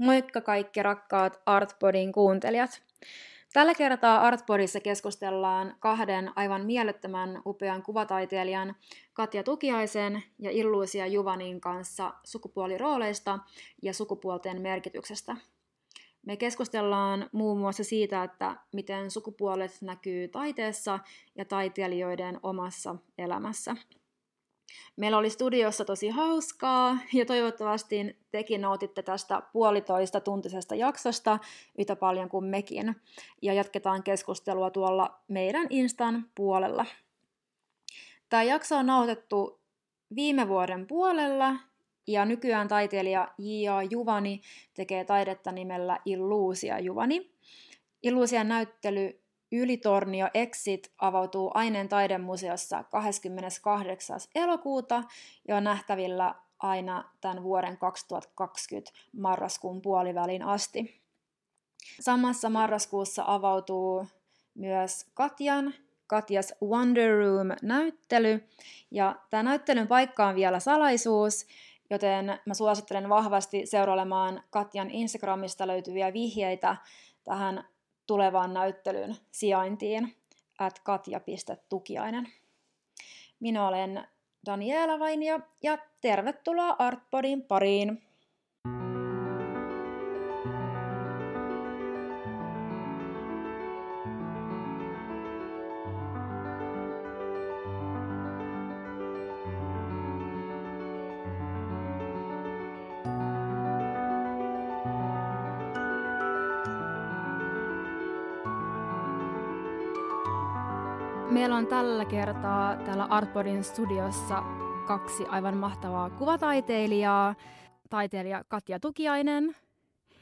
Moikka kaikki rakkaat Artpodin kuuntelijat! Tällä kertaa Artpodissa keskustellaan kahden aivan mielettömän upean kuvataiteilijan Katja Tukiaisen ja Illuusia Juvanin kanssa sukupuolirooleista ja sukupuolten merkityksestä. Me keskustellaan muun muassa siitä, että miten sukupuolet näkyy taiteessa ja taiteilijoiden omassa elämässä – Meillä oli studiossa tosi hauskaa ja toivottavasti tekin nautitte tästä puolitoista tuntisesta jaksosta yhtä paljon kuin mekin. Ja jatketaan keskustelua tuolla meidän Instan puolella. Tämä jakso on nautettu viime vuoden puolella ja nykyään taiteilija J.A. Juvani tekee taidetta nimellä Illuusia Juvani. Illuusian näyttely Ylitornio Exit avautuu Aineen taidemuseossa 28. elokuuta ja on nähtävillä aina tämän vuoden 2020 marraskuun puolivälin asti. Samassa marraskuussa avautuu myös Katjan Katjas Wonder Room-näyttely, ja tämä näyttelyn paikka on vielä salaisuus, joten mä suosittelen vahvasti seurailemaan Katjan Instagramista löytyviä vihjeitä tähän tulevaan näyttelyn sijaintiin at katja.tukiainen. Minä olen Daniela Vainio ja tervetuloa Artpodin pariin. Meillä on tällä kertaa täällä Artboardin studiossa kaksi aivan mahtavaa kuvataiteilijaa. Taiteilija Katja Tukiainen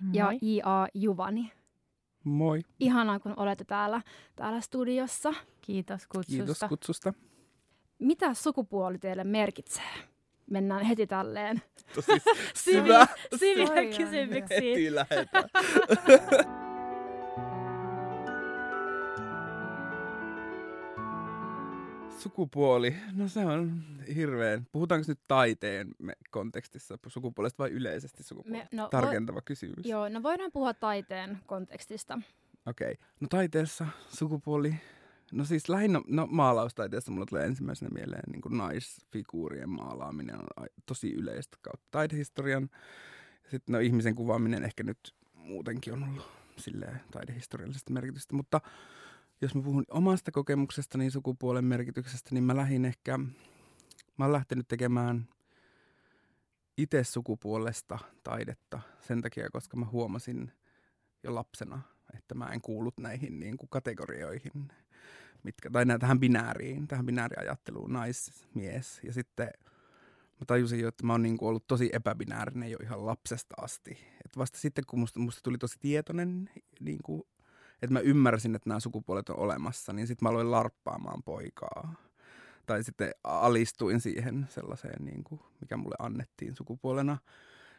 Moi. ja I.A. Juvani. Moi. Ihanaa, kun olette täällä, täällä studiossa. Kiitos kutsusta. Kiitos kutsusta. Mitä sukupuoli teille merkitsee? Mennään heti tälleen. Tosi syvä. Syviä kysymyksiä. Heti lähdetään. Sukupuoli, no se on hirveän. Puhutaanko nyt taiteen kontekstissa sukupuolesta vai yleisesti sukupuolesta? Me, no, Tarkentava vo- kysymys. Joo, no voidaan puhua taiteen kontekstista. Okei, okay. no taiteessa sukupuoli, no siis lähinnä no, maalaustaiteessa mulle tulee ensimmäisenä mieleen niin kuin naisfiguurien maalaaminen on tosi yleistä kautta taidehistorian. Sitten no ihmisen kuvaaminen ehkä nyt muutenkin on ollut silleen taidehistoriallisesta merkitystä, mutta jos mä puhun omasta kokemuksesta, niin sukupuolen merkityksestä, niin mä lähdin ehkä, mä oon lähtenyt tekemään itse sukupuolesta taidetta sen takia, koska mä huomasin jo lapsena, että mä en kuullut näihin niin kuin kategorioihin, mitkä, tai tähän binääriin, tähän binääriajatteluun, naismies. Ja sitten mä tajusin jo, että mä oon niin kuin ollut tosi epäbinäärinen jo ihan lapsesta asti. Et vasta sitten, kun musta, musta tuli tosi tietoinen niin kuin että mä ymmärsin, että nämä sukupuolet on olemassa, niin sitten mä aloin larppaamaan poikaa. Tai sitten alistuin siihen sellaiseen, niin kuin, mikä mulle annettiin sukupuolena.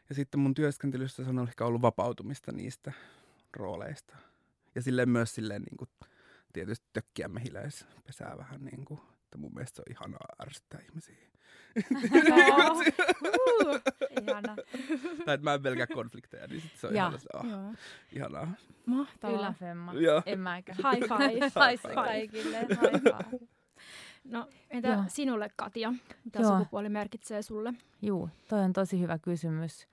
Ja sitten mun työskentelyssä se on ehkä ollut vapautumista niistä rooleista. Ja silleen myös silleen niin kuin, tietysti tökkiä mehiläispesää vähän niin kuin, että mun mielestä se on ihanaa ärsyttää ihmisiä. No. uh, ihana. tai että mä en pelkää konflikteja, niin sit se on ihana, oh, ihanaa. Mahtavaa. Yläfemma. Joo. En mäkään. High five. high five kaikille. High five. No entä Joo. sinulle Katja? Mitä Joo. sukupuoli merkitsee sulle? Joo, toi on tosi hyvä kysymys.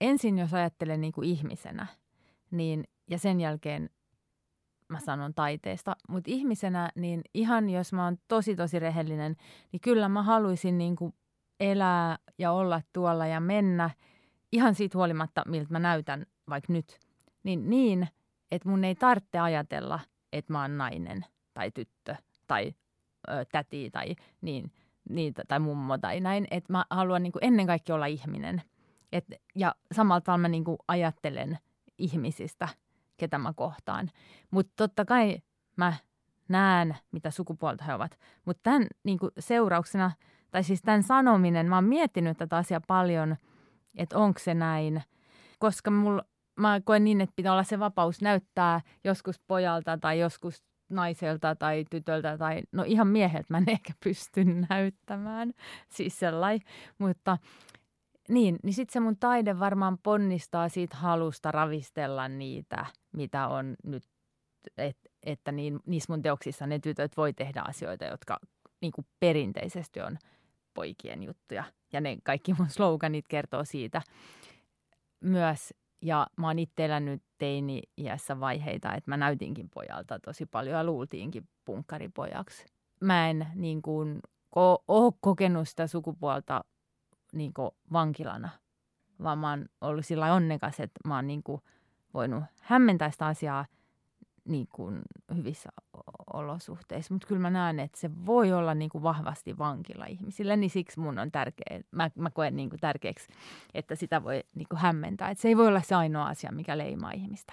Ensin jos ajattelen niin kuin ihmisenä, niin, ja sen jälkeen mä sanon taiteesta, mutta ihmisenä, niin ihan jos mä oon tosi tosi rehellinen, niin kyllä mä haluaisin niin kuin elää ja olla tuolla ja mennä ihan siitä huolimatta, miltä mä näytän vaikka nyt, niin niin, että mun ei tarvitse ajatella, että mä oon nainen tai tyttö tai ö, täti tai niin, niin, tai mummo tai näin, että mä haluan niin kuin ennen kaikkea olla ihminen. Et, ja samalla tavalla mä niin kuin ajattelen ihmisistä, ketä mä kohtaan. Mutta totta kai mä näen, mitä sukupuolta he ovat. Mutta tämän niin seurauksena, tai siis tämän sanominen, mä oon miettinyt tätä asiaa paljon, että onko se näin. Koska mulla mä koen niin, että pitää olla se vapaus näyttää joskus pojalta tai joskus naiselta tai tytöltä tai no ihan mieheltä mä en ehkä pysty näyttämään. Siis sellainen. Mutta niin, niin sitten se mun taide varmaan ponnistaa siitä halusta ravistella niitä, mitä on nyt, et, että niin, niissä mun teoksissa ne tytöt voi tehdä asioita, jotka niin kuin perinteisesti on poikien juttuja. Ja ne kaikki mun sloganit kertoo siitä myös. Ja mä oon itse elänyt teini-iässä vaiheita, että mä näytinkin pojalta tosi paljon ja luultiinkin punkkaripojaksi. Mä en niin kuin, ko- ole kokenut sitä sukupuolta niin kuin vankilana, vaan mä oon ollut sillä onnekas, että mä oon niin kuin voinut hämmentää sitä asiaa niin kuin hyvissä olosuhteissa. Mutta kyllä mä näen, että se voi olla niin kuin vahvasti vankila ihmisille, niin siksi mun on tärkeä, mä, mä koen niin kuin tärkeäksi, että sitä voi niin kuin hämmentää. Että se ei voi olla se ainoa asia, mikä leimaa ihmistä.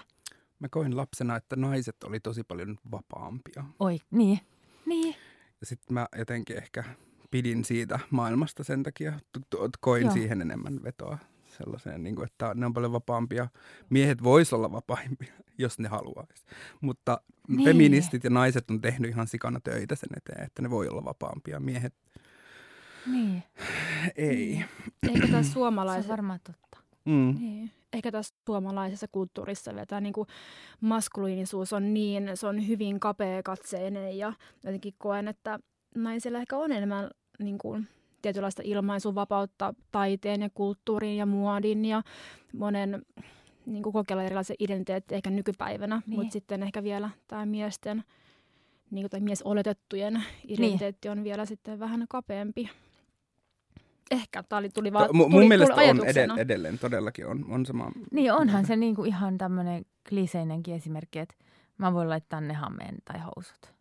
Mä koin lapsena, että naiset oli tosi paljon vapaampia. Oi, niin. Niin. Ja sitten mä jotenkin ehkä pidin siitä maailmasta sen takia, koin Joo. siihen enemmän vetoa sellaiseen, niin kuin, että ne on paljon vapaampia. Miehet vois olla vapaimpia, jos ne haluaisi. Mutta niin. feministit ja naiset on tehnyt ihan sikana töitä sen eteen, että ne voi olla vapaampia. Miehet niin. ei. Niin. Eikä tässä suomalaisessa... Se on varmaan totta. Mm. Niin. Ehkä tässä suomalaisessa kulttuurissa vielä tämä niin kuin maskuliinisuus on niin, se on hyvin kapea-katseinen ja jotenkin koen, että naisilla ehkä on enemmän niin kuin, tietynlaista ilmaisuvapautta taiteen ja kulttuurin ja muodin ja monen niin kuin kokeilla erilaisia identiteettiä ehkä nykypäivänä, niin. mutta sitten ehkä vielä tämä miesten niin kuin, tai miesoletettujen identiteetti niin. on vielä sitten vähän kapeampi. Ehkä, tämä oli, tuli vaan, tuli, Mun mielestä tuli on edell- edelleen, todellakin on, on sama. Niin, onhan se niin kuin ihan tämmöinen kliseinenkin esimerkki, että mä voin laittaa ne hameen tai housut.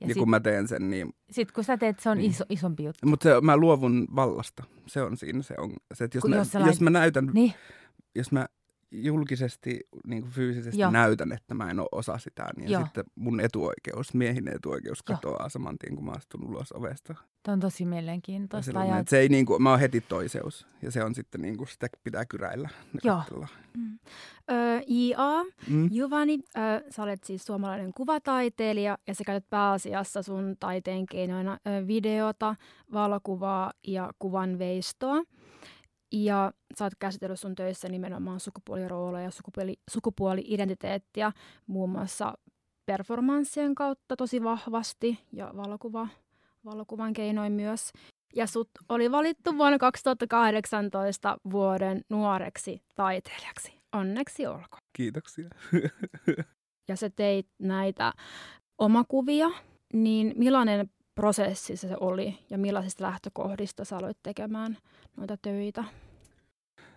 Ja, ja sit, kun mä teen sen, niin... Sitten kun sä teet, se on niin. iso, isompi juttu. Mutta mä luovun vallasta. Se on siinä se on. Se, että jos, mä, jos, jos mä näytän... Niin. Jos mä julkisesti, niin kuin fyysisesti Joo. näytän, että mä en ole osa sitä, niin Joo. sitten mun etuoikeus, miehin etuoikeus katoaa Joo. saman tien, kun mä astun ulos ovesta. Tämä on tosi mielenkiintoista. Ja se ei, niin kuin, mä oon heti toiseus ja se on sitten niin kuin, sitä pitää kyräillä. Joo. Mm. I.A. Mm. Juvani, ö, sä olet siis suomalainen kuvataiteilija ja sä käytät pääasiassa sun taiteen keinoina ö, videota, valokuvaa ja kuvan veistoa. Ja sä oot käsitellyt sun töissä nimenomaan sukupuolirooleja ja sukupuoli, sukupuoli-identiteettiä muun muassa performanssien kautta tosi vahvasti ja valokuva, valokuvan keinoin myös. Ja sut oli valittu vuonna 2018 vuoden nuoreksi taiteilijaksi. Onneksi olkoon. Kiitoksia. ja sä teit näitä omakuvia, niin millainen prosessi se oli ja millaisista lähtökohdista sä aloit tekemään noita töitä?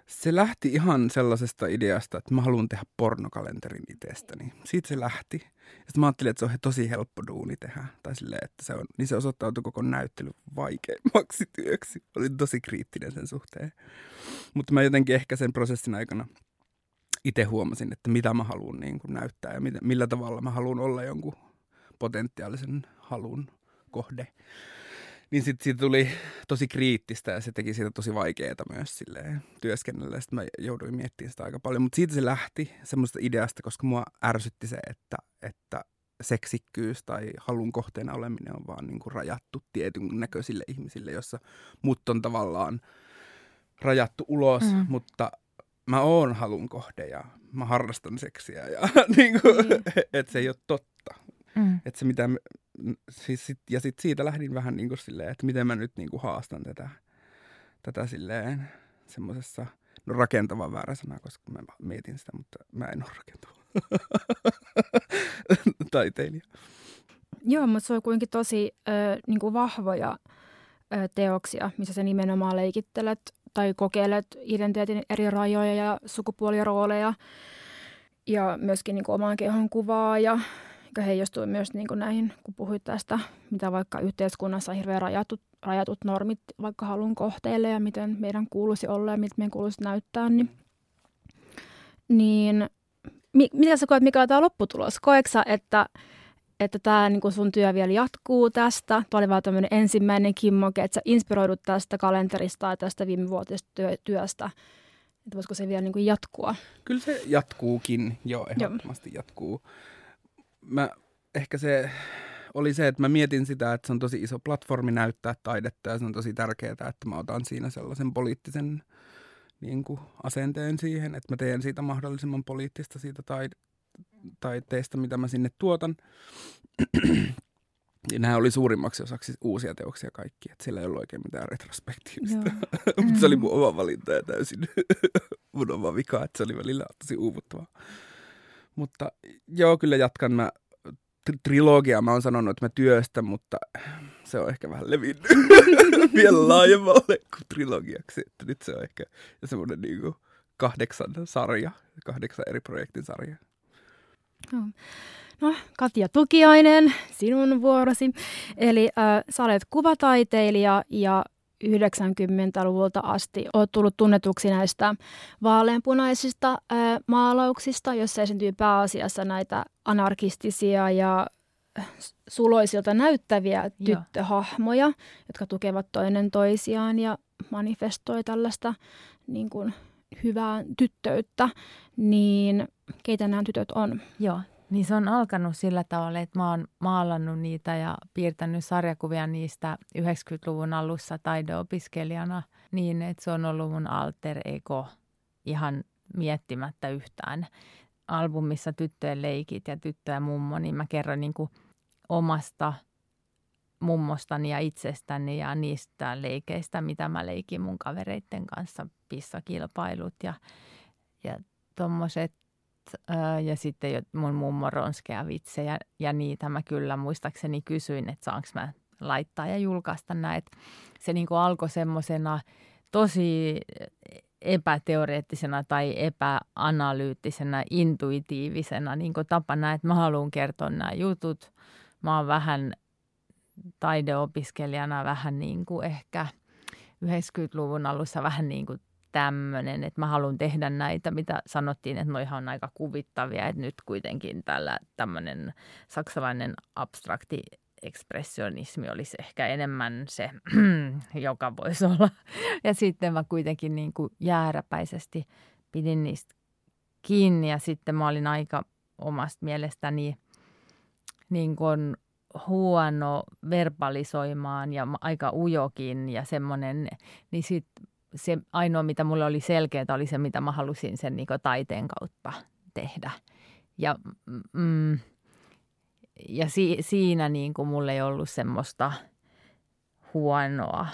Se lähti ihan sellaisesta ideasta, että mä haluan tehdä pornokalenterin itsestäni. Siitä se lähti. Sitten mä ajattelin, että se on tosi helppo duuni tehdä. Tai silleen, että se on, niin se osoittautui koko näyttely vaikeimmaksi työksi. Olin tosi kriittinen sen suhteen. Mutta mä jotenkin ehkä sen prosessin aikana itse huomasin, että mitä mä haluan niin kuin näyttää ja millä tavalla mä haluan olla jonkun potentiaalisen halun kohde. Niin sitten siitä tuli tosi kriittistä ja se teki siitä tosi vaikeaa myös silleen työskennellä. Sitten mä jouduin miettimään sitä aika paljon. Mutta siitä se lähti semmoista ideasta, koska mua ärsytti se, että, että seksikkyys tai halun kohteena oleminen on vaan niin kuin rajattu tietyn näköisille ihmisille, jossa mut on tavallaan rajattu ulos, mm. mutta mä oon halun kohde ja mä harrastan seksiä ja niin kuin, mm. että se ei ole totta. Mm. Että se mitä siis sit, ja sitten siitä lähdin vähän niin kuin silleen, että miten mä nyt niin kuin haastan tätä, tätä silleen semmoisessa, no rakentava väärä sana, koska mä mietin sitä, mutta mä en ole rakentava taiteilija. Joo, mutta se on kuitenkin tosi ö, niin kuin vahvoja ö, teoksia, missä sä nimenomaan leikittelet tai kokeilet identiteetin eri rajoja ja sukupuolirooleja ja myöskin niin kuin oman kehon kuvaa ja joka heijastuu myös niin kuin näihin, kun puhuit tästä, mitä vaikka yhteiskunnassa on hirveän rajatut, rajatut normit vaikka halun kohteille ja miten meidän kuuluisi olla ja miten meidän kuuluisi näyttää, niin, niin mi, mitä sä koet, mikä on tämä lopputulos? Koeksa, että, että tämä niin kuin sun työ vielä jatkuu tästä? Tuo oli vaan tämmöinen ensimmäinen kimmoke, että sä inspiroidut tästä kalenterista ja tästä viimevuotisesta työ, työstä. Että voisiko se vielä niin kuin jatkua? Kyllä se jatkuukin, joo, ehdottomasti joo. jatkuu mä ehkä se oli se, että mä mietin sitä, että se on tosi iso platformi näyttää taidetta ja se on tosi tärkeää, että mä otan siinä sellaisen poliittisen niin kuin, asenteen siihen, että mä teen siitä mahdollisimman poliittista siitä taide- taiteesta, mitä mä sinne tuotan. Ja nämä oli suurimmaksi osaksi uusia teoksia kaikki, että siellä ei ollut oikein mitään retrospektiivista. Mutta se oli mun oma valinta ja täysin mun oma vika, että se oli välillä tosi uuvuttavaa. Mutta joo, kyllä jatkan mä trilogia. Mä oon sanonut, että mä työstän, mutta se on ehkä vähän levinnyt vielä laajemmalle kuin trilogiaksi. Että nyt se on ehkä semmoinen niin kuin kahdeksan sarja, kahdeksan eri projektin sarja. No. No, Katja Tukiainen, sinun vuorosi. Eli äh, sä olet kuvataiteilija ja 90-luvulta asti olet tullut tunnetuksi näistä vaaleanpunaisista äh, maalauksista, joissa esiintyy pääasiassa näitä anarkistisia ja suloisilta näyttäviä tyttöhahmoja, Joo. jotka tukevat toinen toisiaan ja manifestoi tällaista niin kuin, hyvää tyttöyttä, niin keitä nämä tytöt on? Joo, niin se on alkanut sillä tavalla, että mä oon maalannut niitä ja piirtänyt sarjakuvia niistä 90-luvun alussa taideopiskelijana niin, että se on ollut mun alter ego ihan miettimättä yhtään. Albumissa Tyttöjen leikit ja Tyttö ja mummo, niin mä kerron niin kuin omasta mummostani ja itsestäni ja niistä leikeistä, mitä mä leikin mun kavereiden kanssa, pissakilpailut ja, ja tuommoiset ja sitten mun mummo ronskeja vitsejä ja niitä mä kyllä muistaakseni kysyin, että saanko mä laittaa ja julkaista näitä. Se niin alkoi semmoisena tosi epäteoreettisena tai epäanalyyttisenä, intuitiivisena niin tapana, että mä haluan kertoa nämä jutut. Mä oon vähän taideopiskelijana vähän niin kuin ehkä 90-luvun alussa vähän niin kuin tämmöinen, että mä haluan tehdä näitä, mitä sanottiin, että noihan on aika kuvittavia, että nyt kuitenkin tällä tämmöinen saksalainen abstrakti ekspressionismi olisi ehkä enemmän se, joka voisi olla. Ja sitten mä kuitenkin niin kuin jääräpäisesti pidin niistä kiinni ja sitten mä olin aika omasta mielestäni niin kuin huono verbalisoimaan ja aika ujokin ja semmoinen, niin sitten se ainoa, mitä mulle oli selkeää, oli se, mitä mä halusin sen niin taiteen kautta tehdä. Ja, mm, ja si, siinä niin kuin mulla ei ollut semmoista huonoa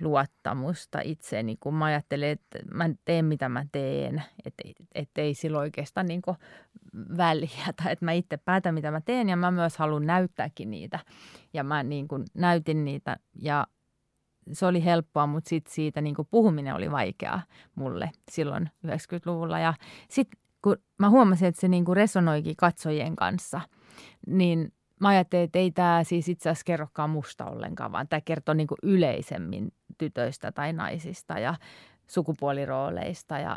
luottamusta itseeni, kun mä ajattelen, että mä teen mitä mä teen, että et ei sillä oikeastaan niin väliä, tai että mä itse päätän mitä mä teen ja mä myös haluan näyttääkin niitä. Ja mä niin näytin niitä ja se oli helppoa, mutta sit siitä niin puhuminen oli vaikeaa mulle silloin 90-luvulla. Ja sitten kun mä huomasin, että se niin resonoikin katsojien kanssa, niin mä ajattelin, että ei tämä siis itse asiassa kerrokaan musta ollenkaan, vaan tämä kertoo niin yleisemmin tytöistä tai naisista ja sukupuolirooleista ja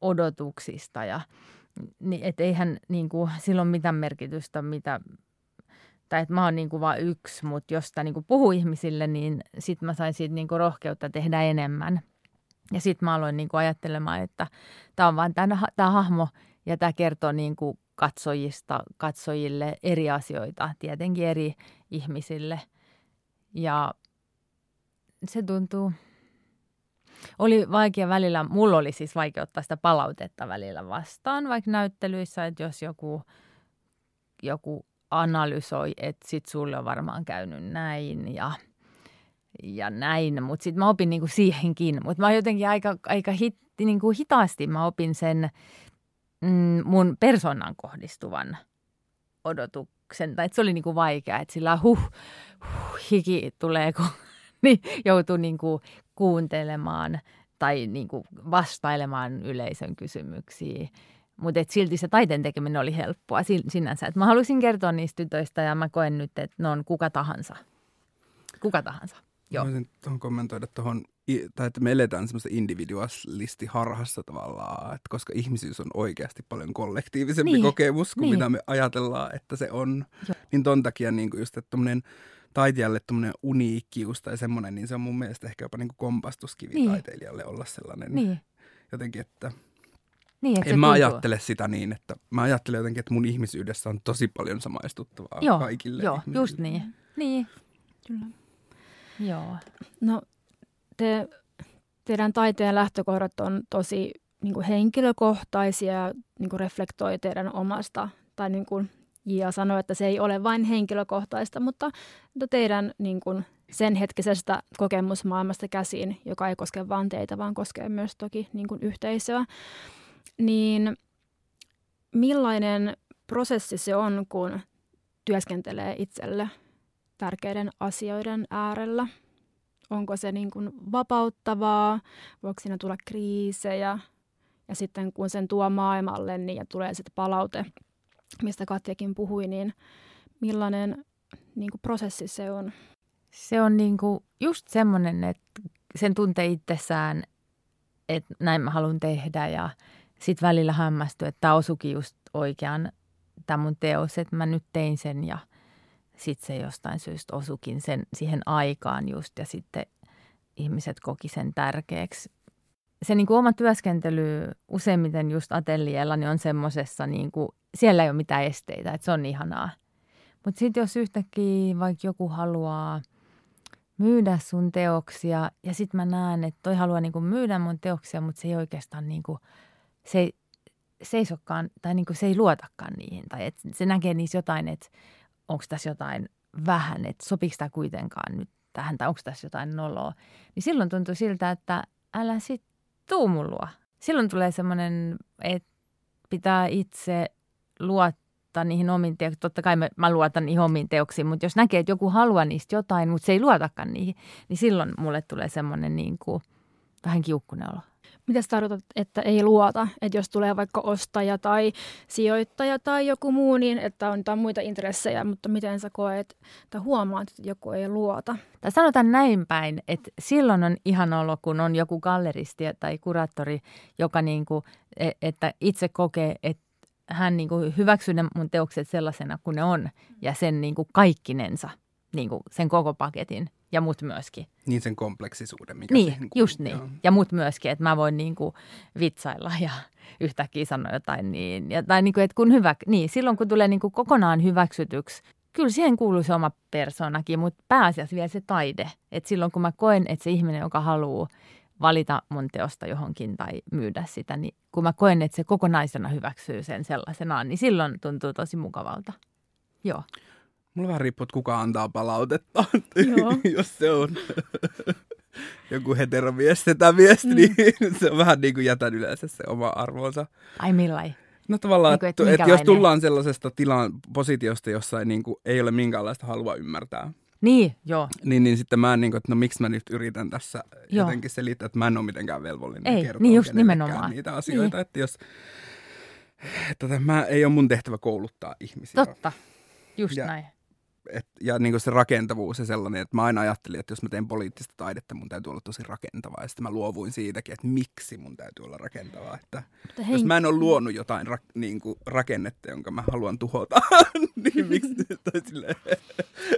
odotuksista. Ja, niin, et eihän niin kuin, sillä ole mitään merkitystä, mitä tai että mä oon niin kuin vaan yksi, mutta jos sitä niin kuin puhuu ihmisille, niin sitten mä sain siitä niin kuin rohkeutta tehdä enemmän. Ja sitten mä aloin niin kuin ajattelemaan, että tämä on vaan tämä hahmo ja tämä kertoo niin kuin katsojista, katsojille eri asioita, tietenkin eri ihmisille. Ja se tuntuu, oli vaikea välillä, mulla oli siis vaikea ottaa sitä palautetta välillä vastaan, vaikka näyttelyissä, että jos joku, joku analysoi, että sit sulle on varmaan käynyt näin ja, ja näin. Mutta sitten mä opin niinku siihenkin. Mutta mä jotenkin aika, aika hit, niinku hitaasti mä opin sen mm, mun persoonan kohdistuvan odotuksen. Tai se oli niinku vaikea, että sillä huh, huh, hiki tulee, kun niin joutuu niinku kuuntelemaan tai niinku vastailemaan yleisön kysymyksiin mutta silti se taiteen tekeminen oli helppoa sinänsä. Et mä halusin kertoa niistä tytöistä ja mä koen nyt, että ne on kuka tahansa. Kuka tahansa. Joo. Voisin tuohon kommentoida tuohon, tai että me eletään semmoista individualistiharhassa tavallaan, että koska ihmisyys on oikeasti paljon kollektiivisempi niin. kokemus kuin niin. mitä me ajatellaan, että se on. Joo. Niin ton takia niin just, että taiteilijalle tuommoinen uniikkius tai semmoinen, niin se on mun mielestä ehkä jopa niin kuin kompastuskivi niin. taiteilijalle olla sellainen. Niin. Jotenkin, että Niin, että En mä tuntuu. ajattele sitä niin, että mä ajattelen jotenkin, että mun ihmisyydessä on tosi paljon samaistuttavaa Joo, kaikille joo ihmisille. just niin. Niin, Kyllä. joo. No, te, teidän taiteen lähtökohdat on tosi niin kuin henkilökohtaisia ja niin kuin reflektoi teidän omasta, tai niin kuin Jia sanoi, että se ei ole vain henkilökohtaista, mutta teidän niin kuin sen hetkisestä kokemusmaailmasta käsiin, joka ei koske vain teitä, vaan koskee myös toki niin kuin yhteisöä. Niin millainen prosessi se on, kun työskentelee itselle tärkeiden asioiden äärellä? Onko se niin kuin vapauttavaa? Voiko siinä tulla kriisejä? Ja sitten kun sen tuo maailmalle niin ja tulee sitten palaute, mistä Katjakin puhui, niin millainen niin kuin prosessi se on? Se on niinku just semmoinen, että sen tuntee itsessään, että näin mä haluan tehdä ja sitten välillä hämmästyy, että tämä osukin just oikean tämä mun teos, että mä nyt tein sen ja sitten se jostain syystä osukin sen siihen aikaan just ja sitten ihmiset koki sen tärkeäksi. Se niin kuin oma työskentely useimmiten just ateliella niin on semmoisessa, niin kuin, siellä ei ole mitään esteitä, että se on ihanaa. Mutta sitten jos yhtäkkiä vaikka joku haluaa myydä sun teoksia ja sitten mä näen, että toi haluaa niinku myydä mun teoksia, mutta se ei oikeastaan niinku, se ei seisokkaan tai niinku se ei luotakaan niihin. Tai et se näkee niissä jotain, että onko tässä jotain vähän, että sopiiko tämä kuitenkaan nyt tähän tai onko tässä jotain noloa. Niin silloin tuntuu siltä, että älä sit tuu mun luo. Silloin tulee semmoinen, että pitää itse luottaa niihin omiin teoksiin. Totta kai mä, mä luotan niihin omiin teoksiin, mutta jos näkee, että joku haluaa niistä jotain, mutta se ei luotakaan niihin, niin silloin mulle tulee semmoinen niin kuin, vähän kiukkunen olo. Mitä tarkoitat, että ei luota? Että jos tulee vaikka ostaja tai sijoittaja tai joku muu, niin että on jotain muita intressejä, mutta miten sä koet tai huomaat, että joku ei luota? Tai sanotaan näin päin, että silloin on ihan olo, kun on joku galleristi tai kuraattori, joka niin kuin, e- että itse kokee, että hän niin kuin hyväksyy ne mun teokset sellaisena kuin ne on ja sen niin kuin kaikkinensa, niin kuin sen koko paketin ja mut myöskin. Niin sen kompleksisuuden, mikä Niin, siihen just niin. Joo. Ja mut myöskin, että mä voin niin kuin vitsailla ja yhtäkkiä sanoa jotain niin. Ja, tai niin kuin, että kun hyvä, niin, silloin kun tulee niin kuin kokonaan hyväksytyksi, kyllä siihen kuuluu se oma persoonakin, mutta pääasiassa vielä se taide. Että silloin kun mä koen, että se ihminen, joka haluaa valita mun teosta johonkin tai myydä sitä, niin kun mä koen, että se kokonaisena hyväksyy sen sellaisenaan, niin silloin tuntuu tosi mukavalta. Joo. Mulla vähän riippuu, että kuka antaa palautetta. Joo. Jos se on joku heteromies tai viesti, mm. niin se on vähän niin kuin jätän yleensä se oma arvonsa. Ai millai. No tavallaan, Niin kuin, että, että että jos tullaan sellaisesta tilan positiosta, jossa ei, niin kuin, ei ole minkäänlaista halua ymmärtää, Niin, joo. niin, niin sitten mä niin kuin, että no miksi mä nyt yritän tässä Joo. jotenkin selittää, että mä en ole mitenkään velvollinen Ei, kertoa niin just nimenomaan. niitä asioita, niin. että jos että tämä ei ole mun tehtävä kouluttaa ihmisiä. Totta. Just Ja- näin. Et, ja niin kuin se rakentavuus ja sellainen, että mä aina ajattelin, että jos mä teen poliittista taidetta, mun täytyy olla tosi rakentavaa. Ja sitten mä luovuin siitäkin, että miksi mun täytyy olla rakentavaa. Että Mutta jos mä en ole luonut jotain ra, niin kuin rakennetta, jonka mä haluan tuhota, niin miksi tai silleen,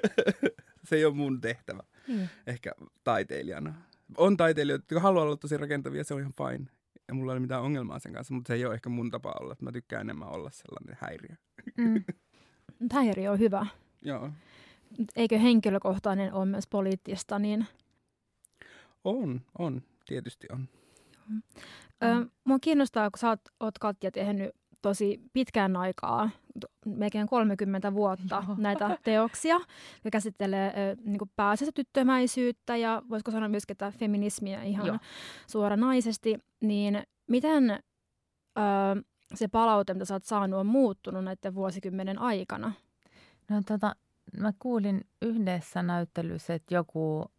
se ei ole mun tehtävä. Niin. Ehkä taiteilijana. On taiteilijoita, jotka haluaa olla tosi rakentavia, se on ihan fine. Ja mulla ei ole mitään ongelmaa sen kanssa, mutta se ei ole ehkä mun tapa olla. Mä tykkään enemmän olla sellainen häiriö. Mm. Häiriö on hyvä. Joo. Eikö henkilökohtainen ole myös poliittista, niin On, on. Tietysti on. Ö, mua kiinnostaa, kun sä oot, oot Katja tehnyt tosi pitkään aikaa, melkein 30 vuotta Joo. näitä teoksia, ja käsittelee ö, niin pääasiassa tyttömäisyyttä ja voisiko sanoa myöskin että feminismiä ihan Joo. suoranaisesti, niin miten ö, se palaute, mitä sä oot saanut, on muuttunut näiden vuosikymmenen aikana? No tota, mä kuulin yhdessä näyttelyssä, että joku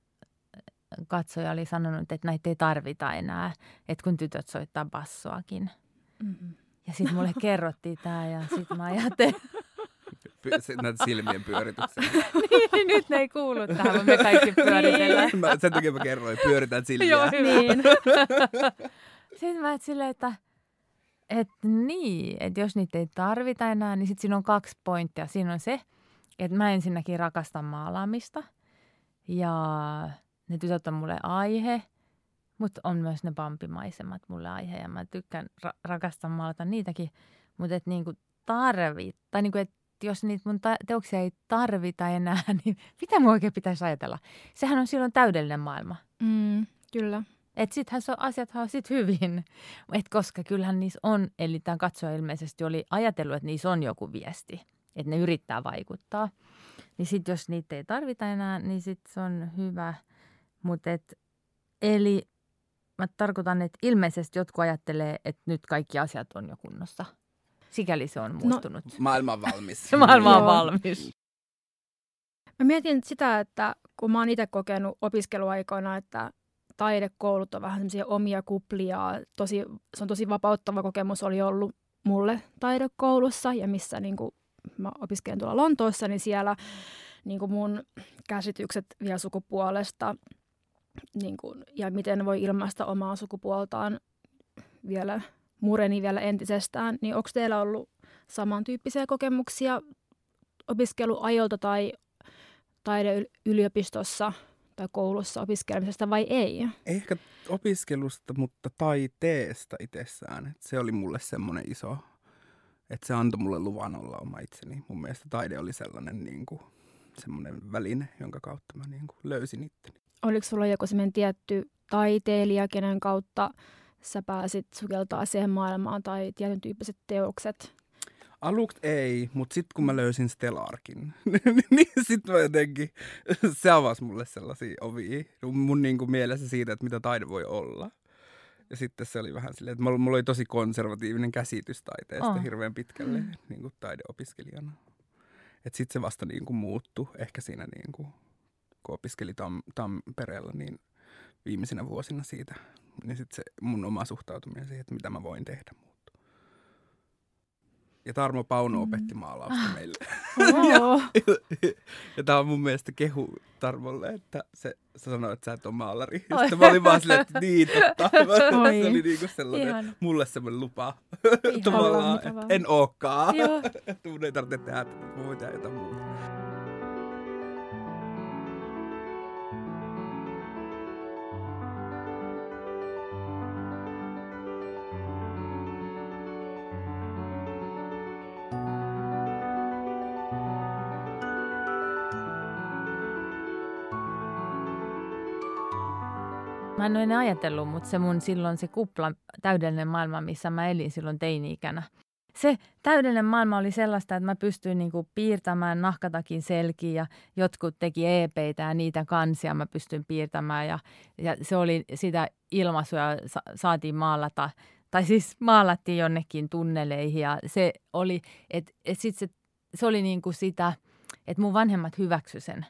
katsoja oli sanonut, että näitä ei tarvita enää, että kun tytöt soittaa bassoakin. Mm-hmm. Ja sitten mulle kerrottiin tämä ja sitten mä ajattelin, näitä silmien pyörityksiä. niin nyt ne ei kuulu tähän, me kaikki pyöritellään. Mä, sen takia mä kerroin, pyöritän silmiä. Joo. Niin. Sitten mä et silleen, että et niin, että jos niitä ei tarvita enää, niin sitten siinä on kaksi pointtia. Siinä on se, että mä ensinnäkin rakastan maalaamista ja ne tytöt on mulle aihe, Mutta on myös ne pampimaisemat mulle aihe ja mä tykkään, ra- rakastan maalata niitäkin. Mutta et niinku tarvit, tai niinku, et jos niitä mun ta- teoksia ei tarvita enää, niin mitä mun oikein pitäisi ajatella? Sehän on silloin täydellinen maailma. Mm, kyllä. Että sittenhän se on, asiathan on sit hyvin. Et koska kyllähän niissä on, eli tämä katsoja ilmeisesti oli ajatellut, että niissä on joku viesti. Että ne yrittää vaikuttaa. Niin sitten jos niitä ei tarvita enää, niin sitten se on hyvä. Mutta eli mä tarkoitan, että ilmeisesti jotkut ajattelee, että nyt kaikki asiat on jo kunnossa. Sikäli se on muuttunut. No, maailma on valmis. maailma on valmis. Mä mietin sitä, että kun mä oon itse kokenut opiskeluaikoina, että taidekoulut on vähän semmoisia omia kuplia. Tosi, se on tosi vapauttava kokemus oli ollut mulle taidekoulussa ja missä niin kuin, mä opiskelen tuolla Lontoossa, niin siellä niin kuin mun käsitykset vielä sukupuolesta niin kuin, ja miten voi ilmaista omaa sukupuoltaan vielä mureni vielä entisestään, niin onko teillä ollut samantyyppisiä kokemuksia opiskeluajolta tai taideyliopistossa tai koulussa opiskelemisesta vai ei? Ehkä opiskelusta, mutta taiteesta itsessään. Se oli mulle semmoinen iso, että se antoi mulle luvan olla oma itseni. Mun mielestä taide oli sellainen niin kuin, semmoinen väline, jonka kautta mä niin kuin, löysin itteni. Oliko sulla joku semmoinen tietty taiteilija, kenen kautta sä pääsit sukeltaa siihen maailmaan tai tietyn tyyppiset teokset? Aluksi ei, mutta sitten kun mä löysin Stellarkin, niin sitten mä jotenkin, se avasi mulle sellaisia ovia mun niin kuin mielessä siitä, että mitä taide voi olla. Ja sitten se oli vähän silleen, että mulla oli tosi konservatiivinen käsitys taiteesta oh. hirveän pitkälle mm. niin kuin taideopiskelijana. Että sitten se vasta niin kuin muuttui ehkä siinä, niin kuin, kun opiskeli Tam, Tampereella, niin viimeisinä vuosina siitä. Niin sitten se mun oma suhtautuminen siihen, että mitä mä voin tehdä ja Tarmo Pauno mm. opetti maalausta mm. meille. Oh. ja, ja, ja tämä on mun mielestä kehu Tarmolle, että se, se sanoi, että sä et ole maalari. Oi. Sitten mä olin vaan silleen, että niin totta. se oli niinku sellainen, Ihan. mulle semmoinen lupa. Tavallaan, en ookaan. että mun ei tarvitse tehdä tätä, mä voin tehdä jotain muuta. Mä en ole enää ajatellut, mutta se mun silloin se kupla, täydellinen maailma, missä mä elin silloin teini-ikänä. Se täydellinen maailma oli sellaista, että mä pystyin niinku piirtämään nahkatakin selkiä ja jotkut teki EPitä ja niitä kansia mä pystyin piirtämään ja, ja se oli sitä ilmaisuja sa- saatiin maalata tai siis maalattiin jonnekin tunneleihin ja se oli, että et sit se, se oli niinku sitä, että mun vanhemmat hyväksy sen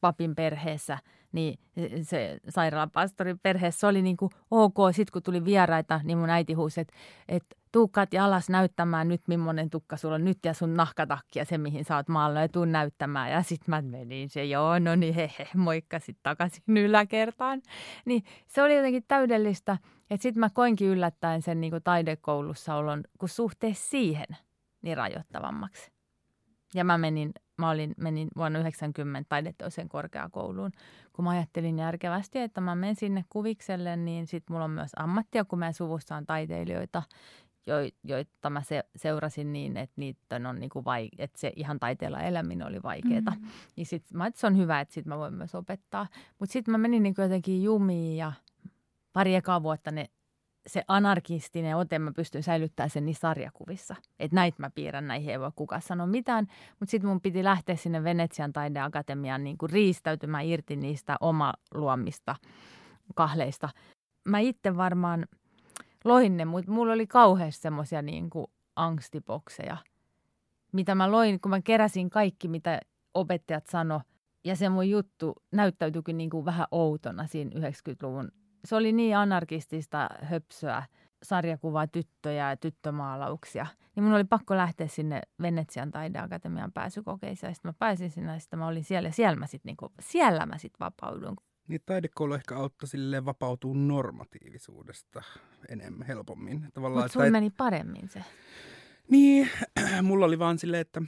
papin perheessä – niin se sairaalapastorin perheessä oli niin kuin ok. Sitten kun tuli vieraita, niin mun äiti huusi, että, että tuukkaat ja alas näyttämään nyt, millainen tukka sulla on nyt ja sun nahkatakki ja se, mihin sä oot maalla ja tuun näyttämään. Ja sitten mä menin se, joo, no niin, he, he moikka sitten takaisin yläkertaan. Niin se oli jotenkin täydellistä, että sitten mä koinkin yllättäen sen niin kuin taidekoulussa olon, kun suhteessa siihen, niin rajoittavammaksi. Ja mä menin mä olin, menin vuonna 90 taidetoisen korkeakouluun. Kun mä ajattelin järkevästi, että mä menen sinne kuvikselle, niin sitten mulla on myös ammattia, kun meidän suvussa on taiteilijoita, jo, joita mä se, seurasin niin, että niitä on niinku vai, että se ihan taiteella eläminen oli vaikeaa. Mm-hmm. Niin sitten mä että se on hyvä, että sit mä voin myös opettaa. Mutta sitten mä menin niinku jotenkin jumiin ja pari ekaa vuotta ne se anarkistinen ote, mä pystyn säilyttämään sen niissä sarjakuvissa. Että näitä mä piirrän, näihin ei voi kukaan sanoa mitään. Mutta sitten mun piti lähteä sinne Venetsian taideakatemiaan niin kuin riistäytymään irti niistä oma luomista kahleista. Mä itse varmaan loin ne, mutta mulla oli kauheasti semmoisia niin kuin angstipokseja, mitä mä loin, kun mä keräsin kaikki, mitä opettajat sano. Ja se mun juttu näyttäytyikin niin kuin vähän outona siinä 90-luvun se oli niin anarkistista höpsöä, sarjakuvaa tyttöjä ja tyttömaalauksia. Niin mun oli pakko lähteä sinne Venetsian taideakatemian pääsykokeisiin. Ja sitten mä pääsin sinne ja sitten mä olin siellä. Ja siellä mä sitten niinku, siellä mä sit vapaudun. Niin taidekoulu ehkä auttoi silleen vapautua normatiivisuudesta enemmän, helpommin. Mutta sulla meni paremmin se. Niin, mulla oli vaan silleen, että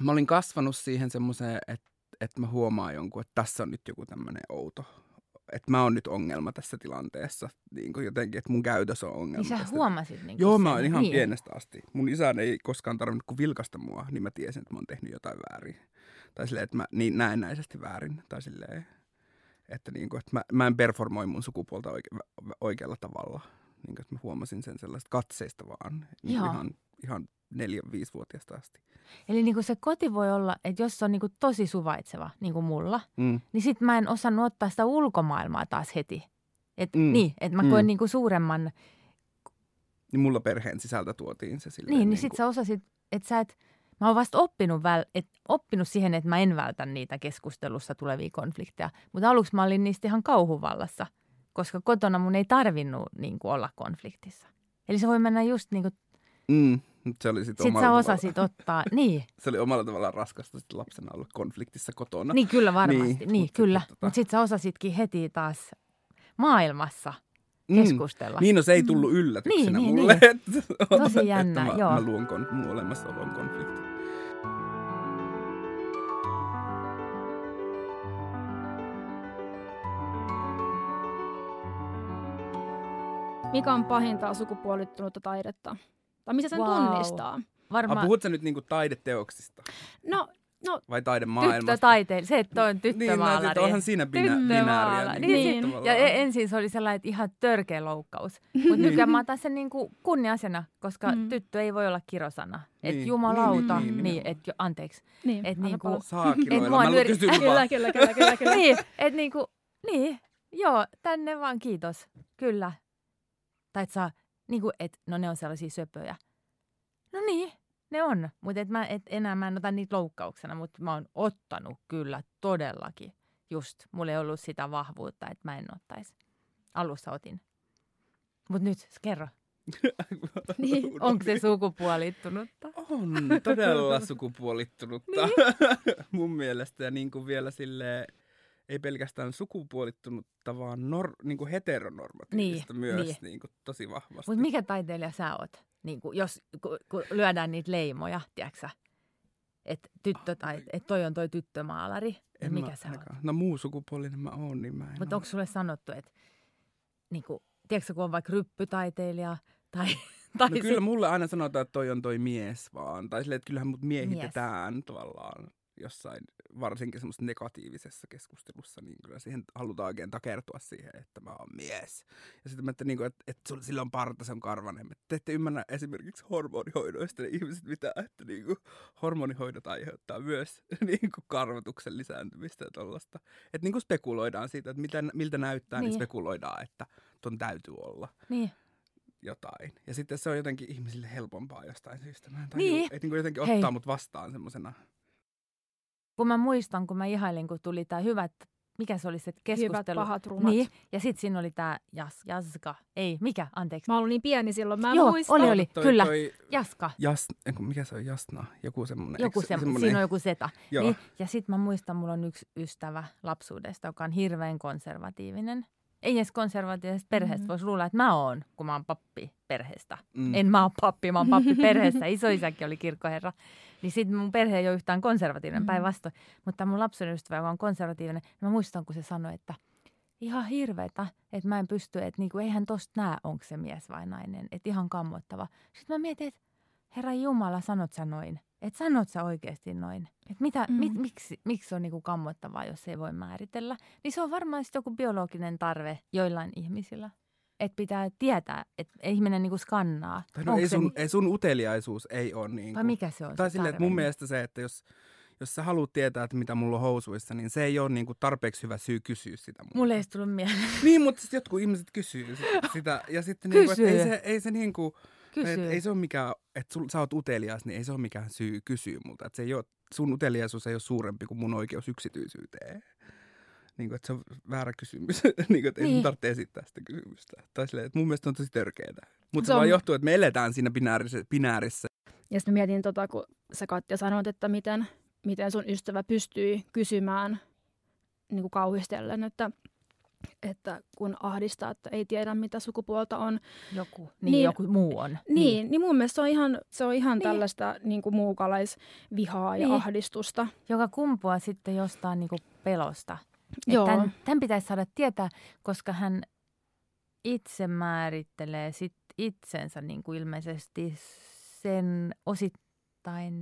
mä olin kasvanut siihen semmoiseen, että, että mä huomaan jonkun, että tässä on nyt joku tämmöinen outo että mä oon nyt ongelma tässä tilanteessa. Niin kuin jotenkin, että mun käytös on ongelma. Niin sä tästä. huomasit niin Joo, mä oon ihan niin. pienestä asti. Mun isän ei koskaan tarvinnut kuin vilkasta mua, niin mä tiesin, että mä oon tehnyt jotain väärin. Tai silleen, että mä niin näennäisesti väärin. Tai silleen, että, niin kuin, että mä, mä en performoi mun sukupuolta oike, oikealla tavalla. Niin kuin, että mä huomasin sen sellaista katseista vaan. Niin ihan, ihan neljä, viisivuotiaasta asti. Eli niin kuin se koti voi olla, että jos se on niin kuin tosi suvaitseva, niin kuin mulla, Mm. niin sit mä en osannut ottaa sitä ulkomaailmaa taas heti. Et, Mm. Niin, että mä Mm. koen niin kuin suuremman, Niin mulla perheen sisältä tuotiin se silleen. niin, niin sit sä osasit, että sä et, mä oon vasta oppinut, väl, et, oppinut siihen, että mä en vältä niitä keskustelussa tulevia konflikteja. Mutta aluksi mä olin niistä ihan kauhuvallassa, koska kotona mun ei tarvinnut niin kuin olla konfliktissa. Eli se voi mennä just niin kuin, Mm. Mut Se oli sit, sit omalla sä tavalla- osasit ottaa, niin, Se oli omalla tavallaan raskasta sit lapsena olla konfliktissa kotona. niin kyllä varmasti, Niin, niin, niin mut kyllä. sitten tota- Mutta sit sä osasitkin heti taas maailmassa Mm. keskustella. Niin, no se ei tullut yllätyksenä Niin, niin, mulle. niin. Että, Tosi jännä, että mä, joo. mä luon kon, mun olemassaolon konflikti. Mikä on pahinta sukupuolittunutta taidetta? Tai missä sen Vau. tunnistaa? Ah, Varmaan puhut sä nyt niinku taideteoksista No, no vai taidemaailmasta? tyttötaiteilija, se, että on Niin, no, että onhan siinä binä- binääriä. Niin, Niin. tavallaan. ja e- ensin se oli sellainen, että ihan törkeä loukkaus. Mutta nykyään mä otan sen niinku kunniasena, koska Mm. tyttö ei voi olla kirosana. Että Niin, jumalauta, niin, niin, niin, niin, että anteeksi. niin. Et niinku-. Saa Et kiroilla, mua mä nyöri- kysyn Kyllä, lupaa. kyllä, kyllä, kyllä, kyllä. niin, että niinku, niin, joo, tänne vaan kiitos, kyllä. Tai et saa, niinku, että no ne on sellaisia söpöjä. No niin, ne on, mutta et mä, et enää mä en ota niitä loukkauksena, mutta mä oon ottanut kyllä todellakin. Just, mulla ei ollut sitä vahvuutta, että mä en ottaisi. Alussa otin. Mutta nyt, kerro, Niin, onko se sukupuolittunutta? On todella sukupuolittunutta Niin. mun mielestä. Ja niin kuin vielä sille ei pelkästään sukupuolittunutta, vaan nor, niin kuin heteronormatiivista Niin, myös niin. Niin kuin tosi vahvasti. Mutta mikä taiteilija sä oot? Niin kun, jos kun, kun lyödään niitä leimoja, tiedätkö että tyttö tai et toi on toi tyttömaalari. En mikä mä sä oot? No muu sukupuolinen mä oon, niin mä en Mutta onko sulle sanottu, että niin kun, tiedätkö kun on vaikka ryppytaiteilija tai, tai No sit- kyllä mulle aina sanotaan, että toi on toi mies vaan. Tai silleen, että kyllähän mut miehitetään mies. tavallaan jossain, varsinkin semmoisessa negatiivisessa keskustelussa, niin kyllä siihen halutaan oikein takertua siihen, että mä oon mies. Ja sitten mä, että, niin kuin, että, että sillä on parta, se on karvanen. Te ette ymmärrä esimerkiksi hormonihoidoista ne ihmiset mitä, että niin kuin, hormonihoidot aiheuttaa myös niin kuin karvotuksen lisääntymistä ja tollaista. Että niin kuin spekuloidaan siitä, että miltä, miltä näyttää, niin. Niin. spekuloidaan, että ton täytyy olla niin. jotain. Ja sitten se on jotenkin ihmisille helpompaa jostain syystä. Mä en tajua, Niin. Että niin kuin jotenkin Hei. ottaa mut vastaan semmosena. Kun mä muistan, kun mä ihailin, kun tuli tämä hyvät, mikä se oli se Hyvät keskustelu. pahat runot. Niin, ja sitten siinä oli tämä jas, Jaska, ei, mikä, anteeksi. Mä olin niin pieni silloin, mä en Joo, muista. oli, oli. toi, kyllä. Toi Jaska, jas, mikä se on, Jasna? Joku semmonen. joku se, semmonen- siinä on joku seta. Joo. Niin, ja sitten mä muistan, mulla on yksi ystävä lapsuudesta, joka on hirveän konservatiivinen. Ei edes konservatiivisesta perheestä. Mhm. Voisi luulla, että mä oon, kun mä oon pappi perheestä. Mm. En mä oon pappi, mä oon pappi perheessä. Isoisäkin oli kirkkoherra. Niin sitten mun perhe ei ole yhtään konservatiivinen Mm. päinvastoin. Mutta mun lapsen ystävä, joka on konservatiivinen, niin mä muistan, kun se sanoi, että ihan hirveetä, että mä en pysty, että niinku, eihän tosta näe, onko se mies vai nainen. Että ihan kammottava. Sitten mä mietin, että Herra Jumala, sanot sä noin? Että sanot sä oikeasti noin? Että mitä, Mm. mit, miksi, miksi se on niinku kammottavaa, jos ei voi määritellä? Niin se on varmaan sitten joku biologinen tarve joillain ihmisillä. Että pitää tietää, että ihminen niinku skannaa. Tai no onko ei sun, mi- ei sun uteliaisuus ei ole niin vai mikä se on Tai se silleen, että mun mielestä se, että jos, jos sä haluat tietää, että mitä mulla on housuissa, niin se ei ole niin kuin tarpeeksi hyvä syy kysyä sitä multa. Mulle ei tullut mieleen. Niin, mutta sitten jotkut ihmiset kysyy sit- sitä. Ja sitten niin kuin, että ei se, ei se niin Kysyy. Et ei se ole mikään, että sul, sä oot utelias, niin ei se ole mikään syy kysyä multa. Että se ei ole, sun uteliaisuus ei ole suurempi kuin mun oikeus yksityisyyteen. Niin kuin, että se on väärä kysymys. niin kuin, että ei Niin. mun tarvitse esittää sitä kysymystä. Tai silleen, että mun mielestä on tosi törkeetä. Mutta Se se, on- vaan johtuu, että me eletään siinä binäärissä, binäärissä. Ja sitten mietin, tota, kun sä Katja sanoit, että miten, miten sun ystävä pystyi kysymään niin kuin kauhistellen, että, että kun ahdistaa, että ei tiedä mitä sukupuolta on. Joku, niin, Niin. niin, joku muu on. Niin, niin, niin mun mielestä se on ihan, se on ihan Niin. tällaista niin kuin muukalaisvihaa ja Niin. ahdistusta. Joka kumpuaa sitten jostain niinku pelosta. Joo. Tämän, tämän pitäisi saada tietää, koska hän itse määrittelee sit itsensä niin kuin ilmeisesti sen osittain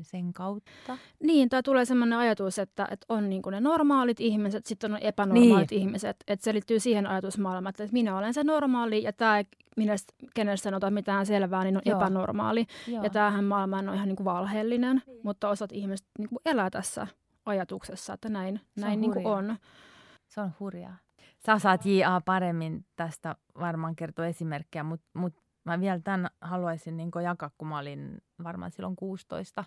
sen kautta. Niin, tai tulee sellainen ajatus, että, että on niin ne normaalit ihmiset, sitten on epänormaalit niin. ihmiset. Että se liittyy siihen ajatusmaailmaan, että minä olen se normaali ja tämä, minä, kenestä sanotaan mitään selvää, niin on Joo. epänormaali. Joo. Ja tämähän maailma on ihan niin kuin valheellinen, niin. mutta osat ihmiset niin kuin elää tässä ajatuksessa, että näin, näin niin kuin on. Se on hurjaa. Sä saat J.A. paremmin tästä varmaan kertoa esimerkkejä, mutta mut mä vielä tämän haluaisin niin jakaa, kun mä olin varmaan silloin 16.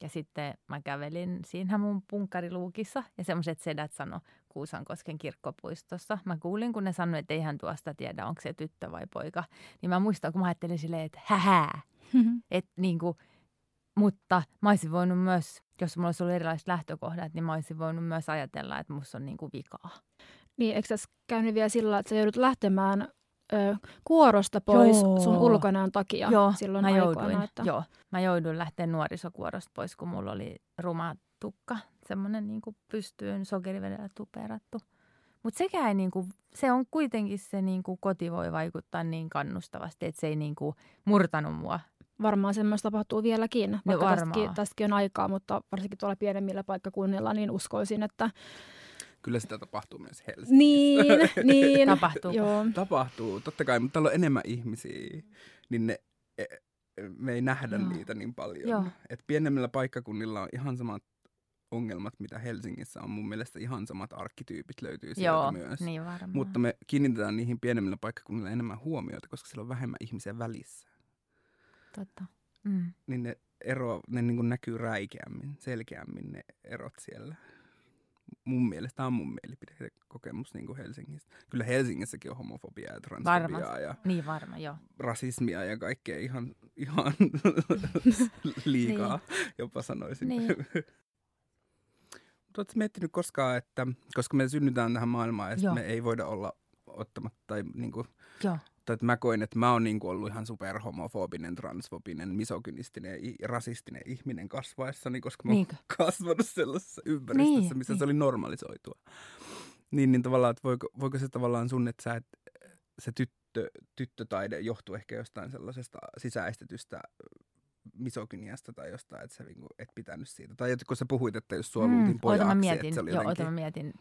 Ja sitten mä kävelin siinä mun punkkariluukissa ja semmoiset sedät sano Kuusankosken kirkkopuistossa. Mä kuulin, kun ne sanoivat, että eihän tuosta tiedä, onko se tyttö vai poika. Niin mä muistan, kun mä ajattelin silleen, että hähää. Et niin kuin, mutta mä olisin voinut myös, jos mulla olisi ollut erilaiset lähtökohdat, niin mä olisin voinut myös ajatella, että musta on niin kuin vikaa. Niin, eikö tässä käynyt vielä sillä, että sä joudut lähtemään ö, kuorosta pois Joo. sun ulkonäön takia Joo, silloin mä jouduin, aikoina, että... Joo, mä jouduin lähteä nuorisokuorosta pois, kun mulla oli ruma tukka, semmoinen niin pystyyn sokerivedellä tuperattu. Mutta sekään ei niinku, se on kuitenkin se niinku koti voi vaikuttaa niin kannustavasti, että se ei niinku murtanut mua. Varmaan semmoista tapahtuu vieläkin, no vaikka no tästäkin, tästäkin on aikaa, mutta varsinkin tuolla pienemmillä paikkakunnilla, niin uskoisin, että Kyllä sitä tapahtuu myös Helsingissä. Niin, niin. tapahtuu. Joo. Tapahtuu, totta kai, mutta täällä on enemmän ihmisiä, niin ne, e, me ei nähdä Joo. niitä niin paljon. Joo. Et pienemmillä paikkakunnilla on ihan samat ongelmat, mitä Helsingissä on. Mun mielestä ihan samat arkkityypit löytyy sieltä Joo, myös. Niin varmaan. Mutta me kiinnitetään niihin pienemmillä paikkakunnilla enemmän huomiota, koska siellä on vähemmän ihmisiä välissä. Totta. Mm. Niin ne, ero, ne niin näkyy räikeämmin, selkeämmin ne erot siellä mun mielestä, tämä on mun mielipide, kokemus niin kuin Helsingistä. Kyllä Helsingissäkin on homofobiaa ja transfobiaa ja niin varma, joo. rasismia ja kaikkea ihan, ihan liikaa, niin. jopa sanoisin. Niin. Mutta oletko miettinyt koskaan, että koska me synnytään tähän maailmaan ja me ei voida olla ottamatta tai niin kuin, Joo mutta että mä koin, että mä oon niin kuin ollut ihan superhomofobinen, transfobinen, misogynistinen ja rasistinen ihminen kasvaessani, koska mä oon kasvanut sellaisessa ympäristössä, niin, missä niin. se oli normalisoitua. Niin, niin tavallaan, että voiko, voiko se tavallaan sun, että sä et, se tyttö, tyttötaide johtuu ehkä jostain sellaisesta sisäistetystä misogyniasta tai jostain, että sä niinku et pitänyt siitä. Tai kun sä puhuit, että jos sua mm, pojaksi, mä mietin, että se oli joo, jotenkin... mä mietin.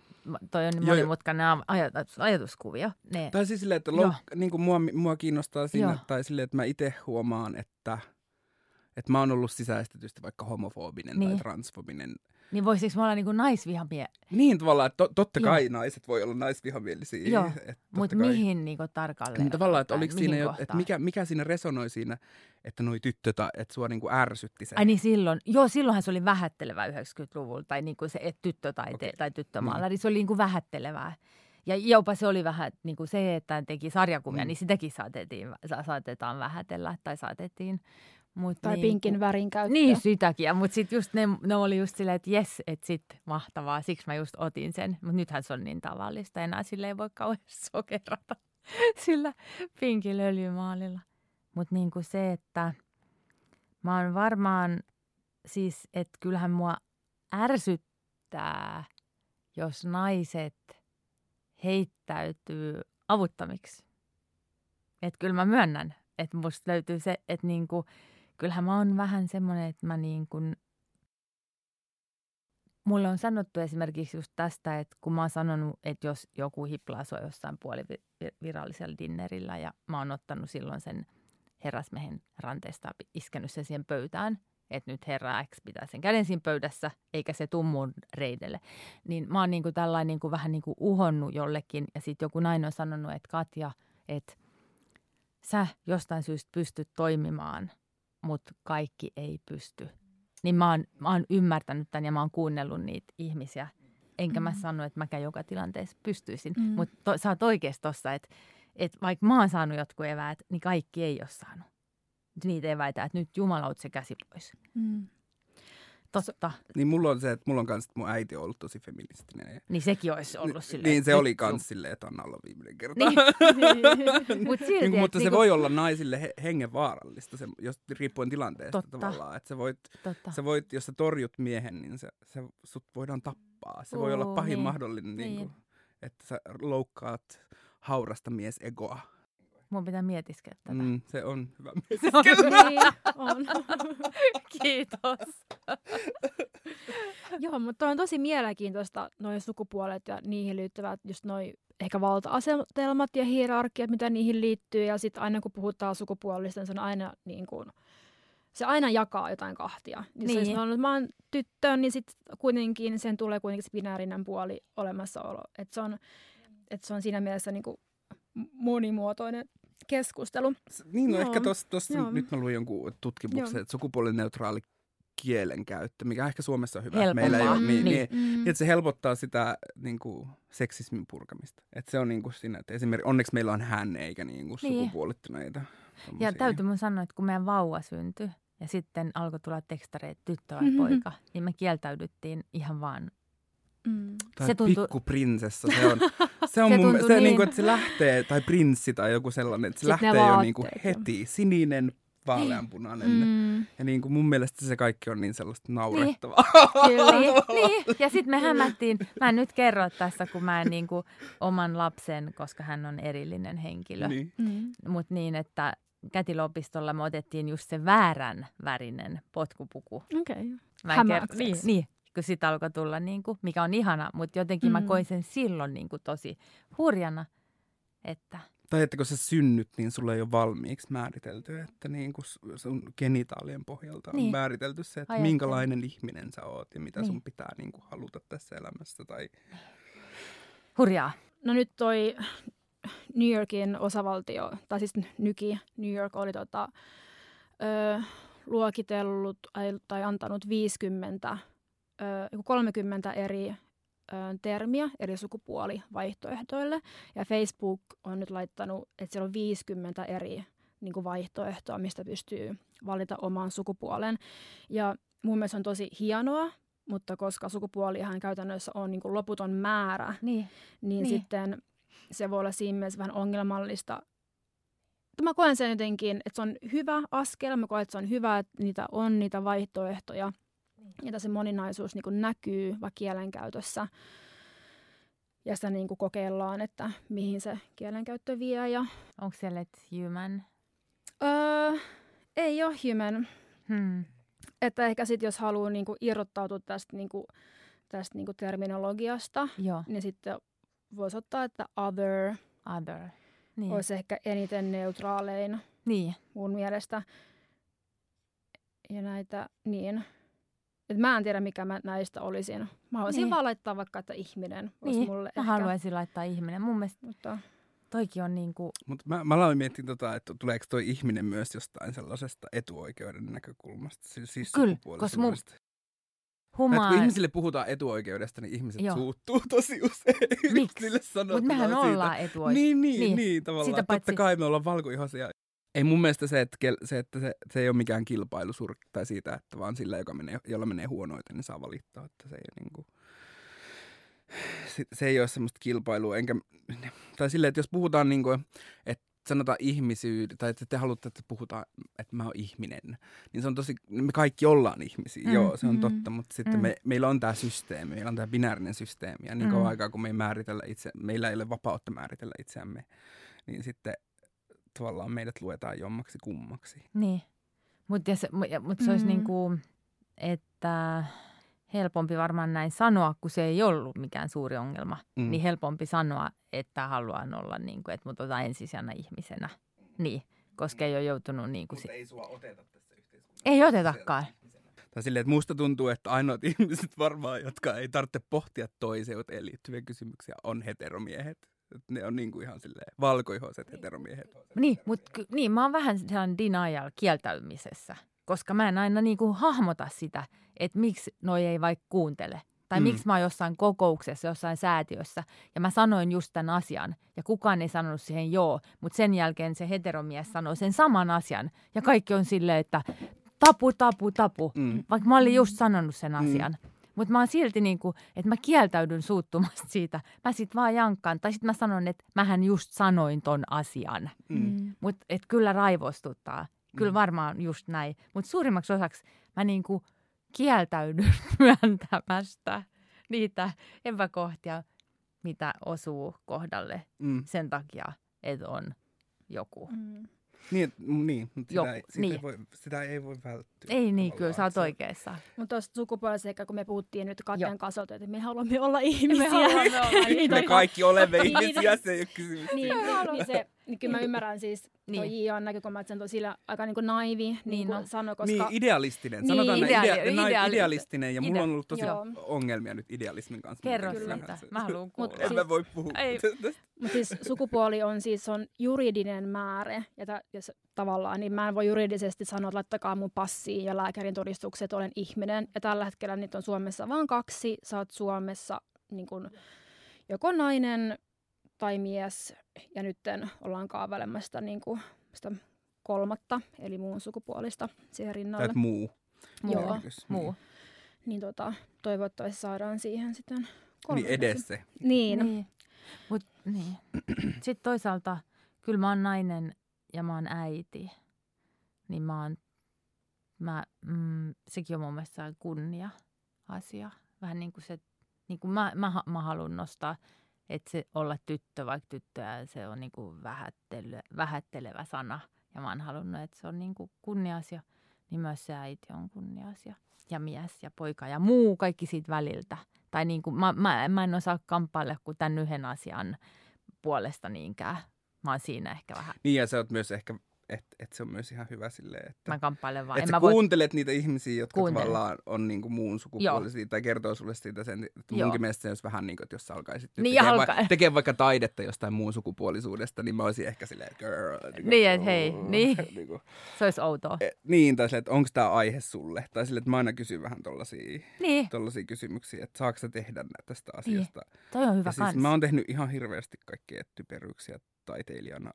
Toi on niin monimutkainen ajatus, ajatuskuvia. Ne. Tai siis silleen, että louk, niin kuin mua, mua kiinnostaa siinä, joo. tai silleen, että mä itse huomaan, että, että mä oon ollut sisäistetysti vaikka homofobinen niin. tai transfobinen – niin voisiko me olla niin naisvihamie? Niin tavallaan, että to, totta kai Joo. naiset voi olla naisvihamielisiä. Joo, mutta mihin niin tarkalleen? Niin tavallaan, että oliko siinä jo, että mikä, mikä siinä resonoi siinä, että noi tyttö, että sua niin kuin ärsytti se? Ai niin silloin, joo silloinhan se oli vähättelevä 90-luvulla, tai niin kuin se, että tyttö tai, okay. tai tyttömaalari, mm. se oli niin kuin vähättelevää. Ja jopa se oli vähän niin kuin se, että teki sarjakuvia, mm. niin sitäkin saatettiin, saatetaan vähätellä tai saatettiin Mut tai niin, pinkin värin käyttö. Niin, sitäkin. Mutta sitten just ne, ne oli just silleen, että jes, että sit mahtavaa. Siksi mä just otin sen. Mutta nythän se on niin tavallista. Enää sille ei voi kauheasti sokerata sillä pinkillä öljymaalilla. Mutta niin kuin se, että mä oon varmaan siis, että kyllähän mua ärsyttää, jos naiset heittäytyy avuttamiksi. Että kyllä mä myönnän, että musta löytyy se, että niinku, kyllähän mä oon vähän semmoinen, että mä niin kuin, mulle on sanottu esimerkiksi just tästä, että kun mä oon sanonut, että jos joku hiplaa sua jossain puolivirallisella dinnerillä ja mä oon ottanut silloin sen herrasmehen ranteesta, iskenyt sen siihen pöytään, että nyt herra X pitää sen käden siinä pöydässä, eikä se tummun reidelle. Niin mä oon niin kuin tällainen niin kuin vähän niin kuin uhonnut jollekin ja sitten joku nainen on sanonut, että Katja, että sä jostain syystä pystyt toimimaan mutta kaikki ei pysty. Niin mä oon, mä oon ymmärtänyt tämän ja mä oon kuunnellut niitä ihmisiä. Enkä mm. mä sano, että mäkään joka tilanteessa pystyisin. Mm. Mutta sä oot oikeasti tossa, että, että vaikka mä oon saanut jotkut eväät, niin kaikki ei ole saanut. Niitä eväitä, että nyt Jumala se käsi pois. Mm. Totta. Niin mulla on se, että mulla on kans, että mun äiti on ollut tosi feministinen. Niin sekin olisi ollut silleen. Niin se oli kans silleen, että Anna olla viimeinen kerta. Niin. Mut silti, niin, mutta se niin voi olla naisille he, hengenvaarallista, se, jos, riippuen tilanteesta Totta. tavallaan. Että sä voit, Totta. sä voit, jos sä torjut miehen, niin se, se, sut voidaan tappaa. Se uh, voi olla pahin niin. mahdollinen niin. Niin kuin, että sä loukkaat haurasta miesegoa. Mun pitää mietiskellä tätä. Mm. Se on hyvä Se on Niin, on. Kiitos. Joo, mutta on tosi mielenkiintoista noin sukupuolet ja niihin liittyvät just noin ehkä valta-asetelmat ja hierarkiat, mitä niihin liittyy. Ja sitten aina kun puhutaan sukupuolista, niin se on aina niin kuin, se aina jakaa jotain kahtia. Niin. Niin. Se, jos mä, mä oon tyttö, niin sitten kuitenkin sen tulee kuitenkin se binäärinen puoli olemassaolo. Että se on, et se on siinä mielessä niin kuin monimuotoinen keskustelu. Niin, no Joo, ehkä tuossa joo. nyt mä luin jonkun tutkimuksen, Joo. että sukupuolineutraali kielenkäyttö, mikä ehkä Suomessa on hyvä. Helpompaa. Meillä ei ole, Mm, niin, niin. niin. niin, että se helpottaa sitä niin kuin, seksismin purkamista. Että se on niin kuin siinä, että esimerkiksi onneksi meillä on hän eikä niin kuin Niin. sukupuolittuneita. Ja tommosia. täytyy mun sanoa, että kun meidän vauva syntyi ja sitten alkoi tulla tekstareita tyttö vai Mhm. poika, niin me kieltäydyttiin ihan vaan. Mm. Tai se tuntuu- pikkuprinsessa, se on, se on Se mun, se, niin. niin kuin, että se lähtee, tai prinssi tai joku sellainen, että se Sitten lähtee jo niin kuin heti, sininen, vaaleanpunainen. Mm. Ja niin kuin mun mielestä se kaikki on niin sellaista naurettavaa. Kyllä. Niin, niin. Ja sitten me hämättiin, mä en nyt kerro tässä, kun mä en niin kuin oman lapsen, koska hän on erillinen henkilö, niin. niin. Mm. mutta niin, että kätilöopistolla me otettiin just se väärän värinen potkupuku. Okei. Okay. Hämäykseksi. niin, niin, kun sitä alkoi tulla, niin kuin, mikä on ihana, mutta jotenkin mm. mä koin sen silloin niin kuin tosi hurjana, että Tai että kun sä synnyt, niin sulla ei ole valmiiksi määritelty, että niin kuin su- sun genitaalien pohjalta on Niin. määritelty se, että Ajattelen. minkälainen ihminen sä oot ja mitä Niin. sun pitää niin kuin haluta tässä elämässä. Tai... hurjaa. No nyt toi New Yorkin osavaltio, tai siis Nyki, New York oli tota, ö, luokitellut ai- tai antanut 50, ö, joku 30 eri termiä eri sukupuolivaihtoehtoille. Ja Facebook on nyt laittanut, että siellä on 50 eri niin kuin vaihtoehtoa, mistä pystyy valita oman sukupuolen. Ja mun mielestä on tosi hienoa, mutta koska sukupuolihan käytännössä on niin kuin loputon määrä, Niin. niin, Niin. sitten se voi olla siinä mielessä vähän ongelmallista. Mä koen sen jotenkin, että se on hyvä askel. Mä koen, että se on hyvä, että niitä on niitä vaihtoehtoja. Ja se moninaisuus niin kuin näkyy vaikka kielenkäytössä. Ja sitä niin kuin kokeillaan, että mihin se kielenkäyttö vie. Ja, Onko siellä et human? öö, ei ole human. Hmm. Että ehkä sitten jos haluaa niin kuin irrottautua tästä, niin kuin, tästä niin kuin terminologiasta, Joo, niin sitten voisi ottaa, että other other. niin. Niin. olisi ehkä eniten neutraalein niin. mun mielestä. Ja näitä, niin. Et mä en tiedä, mikä mä näistä olisin. Mä haluaisin Niin. vaan laittaa vaikka, että ihminen olisi Niin, mulle Mä ehkä. haluaisin laittaa ihminen. Mun mielestä Mutta, toikin on niin kuin, Mutta mä, mä aloin miettiä, tota, että tuleeko toi ihminen myös jostain sellaisesta etuoikeuden näkökulmasta, siis, siis Kyllä, sukupuolisuudesta. Tai että humaa. kun ihmisille puhutaan etuoikeudesta, niin ihmiset Joo. suuttuu tosi usein. Miksi? Mutta sanotaan mehän siitä. ollaan etuoikeus. Niin, niin, Niin. niin, tavallaan. Sitä paitsi- Totta kai me ollaan valkoihoisia. Ei mun mielestä se, että, se, että se, se ei ole mikään kilpailusurk tai siitä, että vaan sillä, joka menee, jolla menee huonoiten, niin saa valittaa. Että se, ei, niin kuin, se, se ei ole semmoista kilpailua. Enkä, tai silleen, että jos puhutaan, niin kuin, että sanotaan ihmisyyden, tai että te haluatte, että puhutaan, että mä oon ihminen, niin se on tosi, me kaikki ollaan ihmisiä, mm, joo, se on mm, totta, mutta sitten mm. me, meillä on tämä systeemi, meillä on tämä binäärinen systeemi, ja niin kauan Mm. aikaa, kun me ei määritellä itse, meillä ei ole vapautta määritellä itseämme, niin sitten tavallaan meidät luetaan jommaksi kummaksi. Niin. Mutta mut se olisi Mm. niin kuin, että helpompi varmaan näin sanoa, kun se ei ollut mikään suuri ongelma. Mm. Niin helpompi sanoa, että haluan olla, niin kuin, että mut otan ensisijana ihmisenä. Niin, koska ei ole joutunut niin kuin... Si- ei sua oteta tässä yhteiskunnassa. ei otetakaan. Tai silleen, että musta tuntuu, että ainoat ihmiset varmaan, jotka ei tarvitse pohtia toiseuteen liittyviä kysymyksiä, on heteromiehet. Ne on niinku ihan silleen valkoihoiset heteromiehet. Niin, mutta niin, mä oon vähän sellainen denial kieltäymisessä, koska mä en aina niin kuin hahmota sitä, että miksi noi ei vaikka kuuntele. Tai mm. Mm. miksi mä oon jossain kokouksessa, jossain säätiössä, ja mä sanoin just tämän asian, ja kukaan ei sanonut siihen joo, mutta sen jälkeen se heteromies sanoi sen saman asian, ja kaikki on silleen, että tapu, tapu, tapu, mm. Mm. vaikka mä olin just sanonut sen Mm. Mutta mä oon silti niin kuin, että mä kieltäydyn suuttumasta siitä. Mä sit vaan jankkaan. Tai sit mä sanon, että mähän just sanoin ton asian. Mm. Mutta et kyllä raivostuttaa. Kyllä Mm. varmaan just näin. Mutta suurimmaksi osaksi mä niinku kieltäydyn myöntämästä niitä epäkohtia, mitä osuu kohdalle Mm. sen takia, että on joku. Mm. Niin, et- m- niin mutta sitä, Joku, ei, sitä, niin. ei voi, sitä ei voi välttyä. Ei niin, kyllä sä oot Se on- oikeassa. Mutta tuosta sukupuoliseikka, kun me puhuttiin nyt Katjan kanssa, että me haluamme olla ihmisiä. haluamme olla Niin, Me toi- kaikki olemme Niin. ihmisiä, se ei ole kysymys. niin, niin, se, kyllä mä ymmärrän siis niin. Niin. toi J.A. näkökulma, että se on tosi aika niin kuin naivi, niin, Niin kuin no. sanoi, koska... Niin, idealistinen. Niin, Sanotaan idea, näin, ideali- idealistinen. Ja mulla on ollut tosi Joo. ongelmia nyt idealismin kanssa. Kerro Kyllä. siitä. Mä haluan kuulla. Mut En siis- mä voi puhua Ei. Mutta siis sukupuoli on siis on juridinen määrä, ja, ta, ja se, tavallaan, niin mä en voi juridisesti sanoa, että laittakaa mun passiin ja lääkärin todistukset, että olen ihminen. Ja tällä hetkellä niitä on Suomessa vain kaksi. Sä oot Suomessa niin kun, joko nainen tai mies, ja nyt ollaan kaavailemassa niin kun, sitä kolmatta, eli muun sukupuolista siihen rinnalle. Tai muu. Muu. Joo. merkitys. Muu. Niin tota, toivottavasti saadaan siihen sitten Niin kolmanneksi. edes se. Niin. Niin. Mut, niin. Sitten toisaalta, kyllä mä oon nainen ja mä oon äiti. Niin mä oon, mä, mm, sekin on mun mielestä kunnia asia. Vähän niin kuin se, niin kuin mä, mä, mä haluan nostaa, että se olla tyttö, vaikka tyttöä, se on niin kuin vähättele, vähättelevä sana. Ja mä oon halunnut, että se on niin kuin kunnia-asia, niin myös se äiti on kunnia-asia. Ja mies ja poika ja muu, kaikki siitä väliltä. Tai niin kuin, mä, mä, mä en osaa kamppailla kuin tämän yhden asian puolesta niinkään. Mä oon siinä ehkä vähän. Niin ja sä oot myös ehkä, että et se on myös ihan hyvä silleen, että... Mä kamppailen vaan. Että sä mä voi, kuuntelet niitä ihmisiä, jotka Kuuntelen. tavallaan on niinku muun sukupuolisia tai kertoo sulle siitä sen, että Joo. munkin mielestä se olisi vähän niin kuin, että jos sä alkaisit Niin, tekee, alkaa. va- tekee vaikka taidetta jostain muun sukupuolisuudesta, niin mä olisin ehkä silleen, girl. Niin, Niin, et hei, niin. niin, kuin, se olisi outoa. e, niin tai silleen, että onko tämä aihe sulle? Tai silleen, että mä aina kysyn vähän tollasia, Niin, tollasia kysymyksiä, että saako sä tehdä tästä asiasta. toi on hyvä Ja siis kans. mä oon tehnyt ihan hirveästi kaikkea typeryyksiä taiteilijana,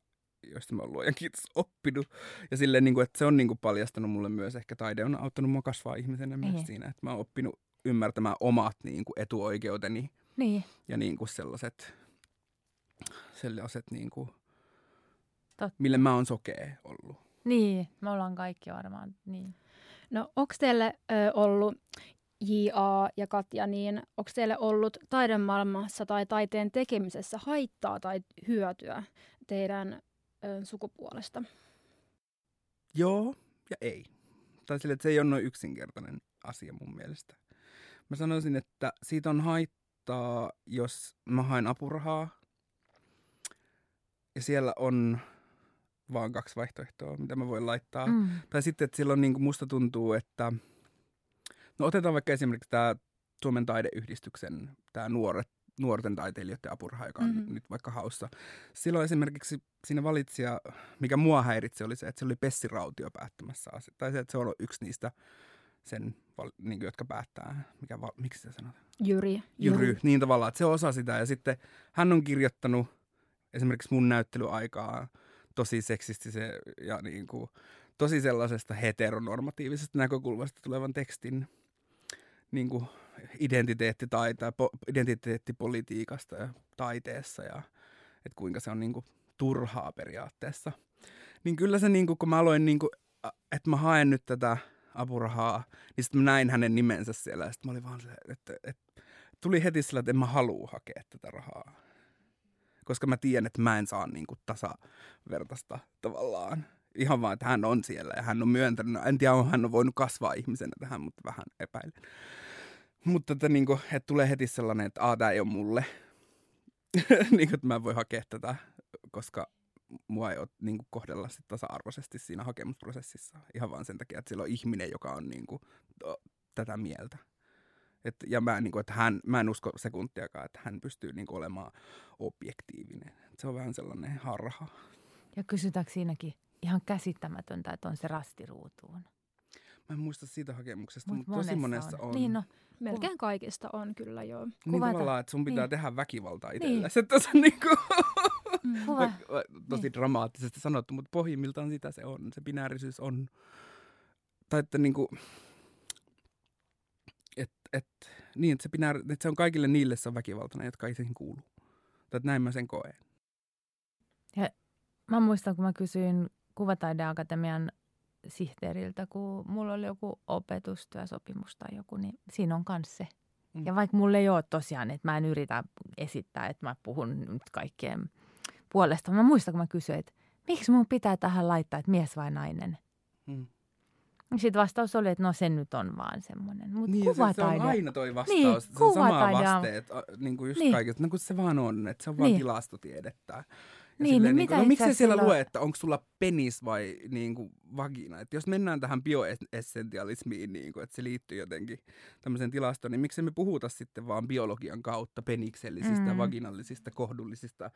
joista mä oon luojan kiitos oppinut. Ja silleen, niin kuin, että se on niin kuin paljastanut mulle myös, ehkä taide on auttanut mua kasvaa ihmisenä myös Niin. siinä, että mä oon oppinut ymmärtämään omat niin kuin etuoikeuteni Niin, ja niin kuin sellaiset, sellaiset niin kuin, Totta. mille mä oon sokea ollut. niin, me ollaan kaikki varmaan. Niin. No onko teille ö, ollut J.A. ja Katja, niin onko teille ollut taidemaailmassa tai taiteen tekemisessä haittaa tai hyötyä teidän ö, sukupuolesta? Joo ja ei. Tai sille, että se ei ole noin yksinkertainen asia mun mielestä. Mä sanoisin, että siitä on haittaa, jos mä haen apurahaa. Ja siellä on vaan kaksi vaihtoehtoa, mitä mä voin laittaa. Mm. Tai sitten, että silloin niin kuin musta tuntuu, että... No otetaan vaikka esimerkiksi tämä Suomen taideyhdistyksen, tämä nuoret, nuorten taiteilijoiden apuraha, joka on Mhm. mm-hmm. nyt vaikka haussa. Silloin esimerkiksi siinä valitsija, mikä mua häiritsi, oli se, että se oli Pessi Rautio päättämässä asia. Tai se, että se on yksi niistä sen, niin kuin, jotka päättää, mikä, val- miksi se sanotaan? Jyri. Jyry, niin tavallaan, että se osa sitä. Ja sitten hän on kirjoittanut esimerkiksi mun näyttelyaikaa tosi seksistisen ja niin kuin, tosi sellaisesta heteronormatiivisesta näkökulmasta tulevan tekstin niin kuin identiteetti tai, tai po, identiteettipolitiikasta ja taiteessa ja että kuinka se on niin kuin turhaa periaatteessa. Niin kyllä se, niin kuin, kun mä aloin, niin kuin, että mä haen nyt tätä apurahaa, niin sitten mä näin hänen nimensä siellä ja sitten mä olin vaan se, että, että tuli heti sillä, että en mä halua hakea tätä rahaa. Koska mä tiedän, että mä en saa niin kuin tasavertaista tavallaan. Ihan vaan, että hän on siellä ja hän on myöntänyt. En tiedä, on hän on voinut kasvaa ihmisenä tähän, mutta vähän epäilen. Mutta että, niin kuin, että tulee heti sellainen, että tämä ei ole mulle. niin kuin, että mä en voi hakea tätä, koska mua ei ole niin kuin, kohdella sit tasa-arvoisesti siinä hakemusprosessissa. Ihan vaan sen takia, että siellä on ihminen, joka on niin kuin, tätä mieltä. Et, ja mä, niin kuin, että hän, mä en usko sekuntiakaan, että hän pystyy niin kuin, olemaan objektiivinen. Et se on vähän sellainen harha. Ja kysytäänkö siinäkin ihan käsittämätöntä, että on se rastiruutuun. Mä en muista siitä hakemuksesta, Mut mutta tosi monessa on. Niin no, Melkein kaikista on kyllä joo. niin kuvata- tavallaan, että sun pitää niin. tehdä väkivaltaa Niin. itsellesi. Että se on niin kuin, Mm. kuva. vaikka- tosi dramaattisesti sanottu, mutta pohjimmiltaan sitä se on. Se binäärisyys on. Tai että niin kuin, et, et, niin, että se, binääri, että se on kaikille niille se on väkivaltainen, jotka ei siihen kuulu. Tai että näin mä sen koen. Mä muistan, kun mä kysyin Kuvataideakatemian sihteeriltä, kun mulla oli joku opetustyösopimus tai joku, niin siinä on myös se, Mm. Ja vaikka mulle ei ole tosiaan, että mä en yritä esittää, että mä puhun nyt kaikkien puolesta. Mä muistan, kun mä kysyin, että miksi mun pitää tähän laittaa, että mies vai nainen? Mm. Sitten vastaus oli, että no se nyt on vaan semmoinen. Mut Niin, ja se, se on kuvataide, aina toi vastaus. Niin, se on sama kuvataide vaste, että niin kuin just Niin. kaikesta, no kun se vaan on, että se on vaan Niin. tilastotiedettä. Ja Niin, niin niin kuin, no miksi siellä silloin- lue, että onko sulla penis vai niin kuin vagina? Et jos mennään tähän bioessentialismiin, niin kuin, että se liittyy jotenkin tämmöiseen tilastoon, niin miksi me puhuta sitten vaan biologian kautta peniksellisistä, Mm. vaginallisista, kohdullisista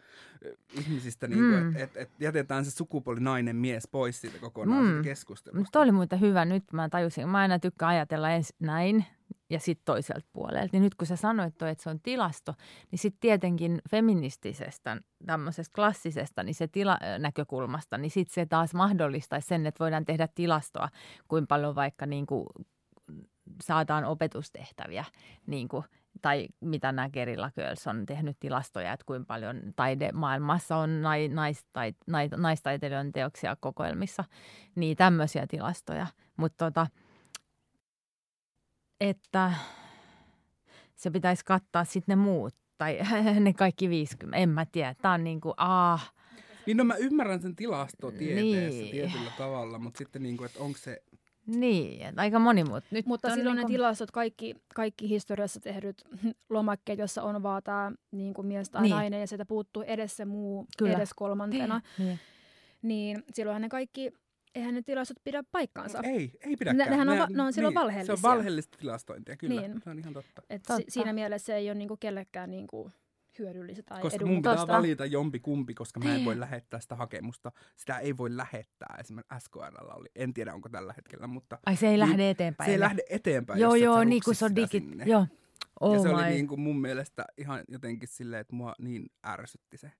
ö, ihmisistä, niin kuin, Mm. että et, et jätetään se sukupuoli nainen mies pois siitä kokonaan Mm. siitä keskustelusta. Mutta oli muuten hyvä. Nyt mä tajusin, mä aina tykkään ajatella ensin näin ja sitten toiselta puolelta. Niin nyt kun sä sanoit toi, että se on tilasto, niin sitten tietenkin feministisestä, tämmöisestä klassisesta, niin se tila, näkökulmasta, niin sitten se taas mahdollistaisi sen, että voidaan tehdä tilastoa, kuinka paljon vaikka niin kuin saadaan opetustehtäviä, niin kuin, tai mitä nämä Gerilla Girls on tehnyt tilastoja, että kuinka paljon taidemaailmassa on nai, nais, tai, nai, naistaiteilijoiden teoksia kokoelmissa, niin tämmöisiä tilastoja. Mutta tota, että se pitäisi kattaa sitten ne muut, tai ne kaikki 50, en mä tiedä. Tämä on niin kuin, aah, Niin no mä ymmärrän sen tilastotieteessä Niin. tietyllä tavalla, mutta sitten niin kuin, että onko se niin, että aika monimuut. Nyt Mutta silloin niinku- ne tilastot, kaikki, kaikki historiassa tehdyt lomakkeet, jossa on vaan tämä niin kuin mies tai Niin. niin. nainen ja sieltä puuttuu edes se muu, Kyllä. edes kolmantena, Niin. niin silloinhan ne kaikki, eihän ne tilastot pidä paikkaansa. Ei, ei pidäkään. Ne- nehän on Ne- ne on silloin Se valheellisia. on valheellista tilastointia, kyllä. Niin. Se on ihan totta. Et Totta. si- siinä mielessä se ei ole niinku kellekään niinku hyödyllistä tai Koska edun mun pitää Tosta. valita jompi kumpi, koska mä en Niin. voi lähettää sitä hakemusta. Sitä ei voi lähettää. Esimerkiksi SKRllä oli. En tiedä, onko tällä hetkellä, mutta Ai se ei Niin, lähde eteenpäin. se ei lähde eteenpäin, Joo, joo, niin kuin se on digit. sinne. Joo. Oh ja se my. oli niin kuin mun mielestä ihan jotenkin silleen, että mua niin ärsytti se.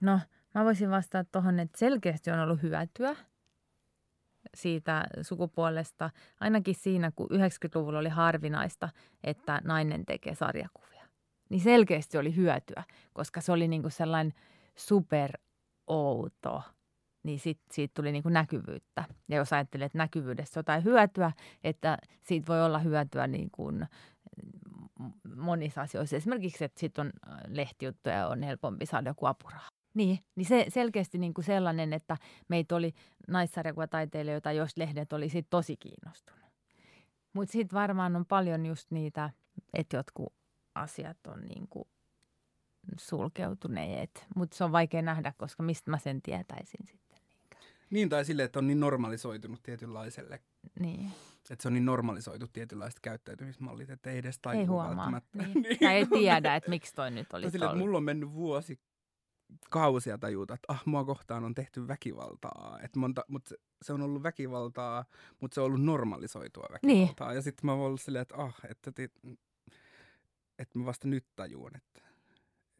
No, mä voisin vastata tuohon, että selkeästi on ollut hyötyä siitä sukupuolesta. Ainakin siinä, kun 90-luvulla oli harvinaista, että nainen tekee sarjakuvia. Niin selkeästi oli hyötyä, koska se oli niinku sellainen super outo. Niin sit, siitä tuli niinku näkyvyyttä. Ja jos ajattelee, että näkyvyydestä on jotain hyötyä, että siitä voi olla hyötyä niin kuin monissa asioissa. Esimerkiksi, että sitten on äh, lehtijuttuja ja on helpompi saada joku apuraha. Niin, niin se selkeästi niin kuin sellainen, että meitä oli naissarjakuvataiteilijoita, jos lehdet oli sit tosi kiinnostunut. Mutta sitten varmaan on paljon just niitä, että jotkut asiat on niin kuin sulkeutuneet. Mutta se on vaikea nähdä, koska mistä mä sen tietäisin sitten. Niin, tai silleen, että on niin normalisoitunut tietynlaiselle, Niin, että se on niin normalisoitu tietynlaiset käyttäytymismallit, että ei edes tajua ei huomaa. välttämättä. Niin. Tai ei tiedä, että miksi toi nyt oli silleen, että tolla. mulla on mennyt vuosi kausia tajuta, että ah, mua kohtaan on tehty väkivaltaa. Et monta, mut se, se on ollut väkivaltaa, mutta se on ollut normalisoitua Niin. väkivaltaa. Ja sitten mä oon ollut silleen, että ah, että, että, että mä vasta nyt tajuan, että,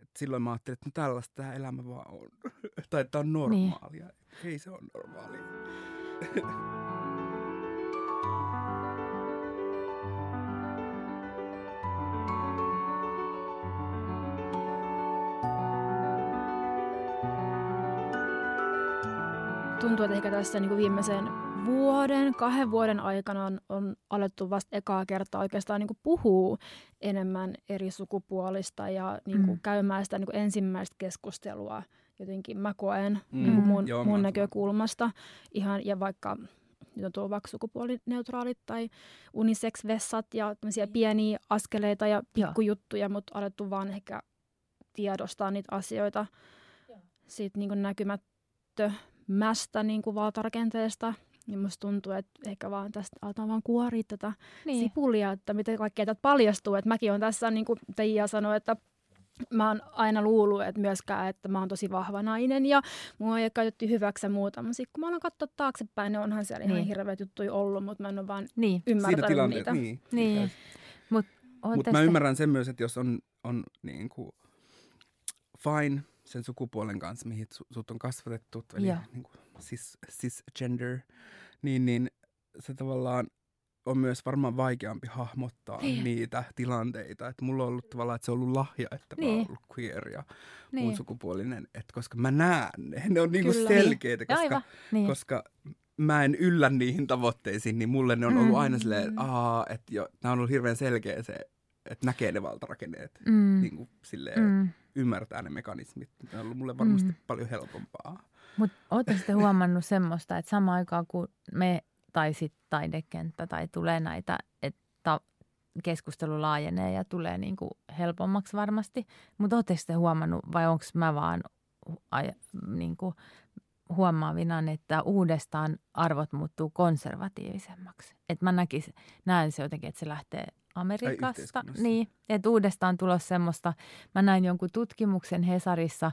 että silloin mä ajattelin, että no tällaista tämä elämä vaan on. tai että on Niin. normaalia. Ei se ole normaalia. Tuntuu, että ehkä tässä niin kuin viimeisen vuoden, kahden vuoden aikana on, on alettu vasta ekaa kertaa oikeastaan niin kuin puhua enemmän eri sukupuolista ja niin kuin Mm. käymään sitä niin kuin ensimmäistä keskustelua jotenkin mä koen Mm. niin kuin mun, Joo, mun mä- näkökulmasta. Ihan, ja vaikka nyt on tullut vaikka sukupuolineutraalit tai unisex-vessat ja tämmöisiä pieniä askeleita ja pikkujuttuja, mutta alettu vaan ehkä tiedostaa niitä asioita siitä niin näkymättömästä niin kuin valtarakenteesta. Niin musta tuntuu, että ehkä vaan tästä aletaan vaan kuoria tätä niin. sipulia, että miten kaikkea tätä paljastuu. Että mäkin on tässä, niin kuin Teija sanoi, että mä oon aina luullut, että myöskään, että mä oon tosi vahva nainen ja mua ei ole käytetty hyväksi ja muuta. Mutta sit kun mä alan katsoa taaksepäin, niin onhan siellä ihan Niin. hirveät juttuja ollut, mutta mä en ole vaan Niin, Siinä ymmärtänyt tilanteessa, niitä. niin. niin. Mutta Mutta mä ymmärrän sen myös, että jos on, on niin kuin fine sen sukupuolen kanssa, mihin su- sut on kasvatettu, eli Joo. niin kuin cis, cisgender, niin, niin se tavallaan on myös varmaan vaikeampi hahmottaa Niin. niitä tilanteita. Että mulla on ollut tavallaan, että se on ollut lahja, että mä oon Niin. ollut queer ja niin. muun sukupuolinen, että koska mä näen ne, ne on niinku Kyllä. selkeitä, koska, Aivan. Niin. koska mä en yllä niihin tavoitteisiin, niin mulle ne on ollut Mm. aina silleen, että aa, että jo, tää on ollut hirveän selkeä se että näkee ne valtarakenneet, Mm. niin kuin silleen, Mm. Ymmärtää ne mekanismit. Ne on ollut mulle varmasti Mm. paljon helpompaa. Mutta ootteko te huomannut semmoista, että samaan aikaan kun me tai sitten taidekenttä tai tulee näitä, että keskustelu laajenee ja tulee niinku helpommaksi varmasti, mutta ootteko te huomannut vai onko mä vaan ai, niinku huomaavina, että uudestaan arvot muuttuu konservatiivisemmaksi. Että mä näkis, näen se jotenkin, että se lähtee Amerikasta. Niin, että uudestaan tulossa semmoista, mä näin jonkun tutkimuksen Hesarissa,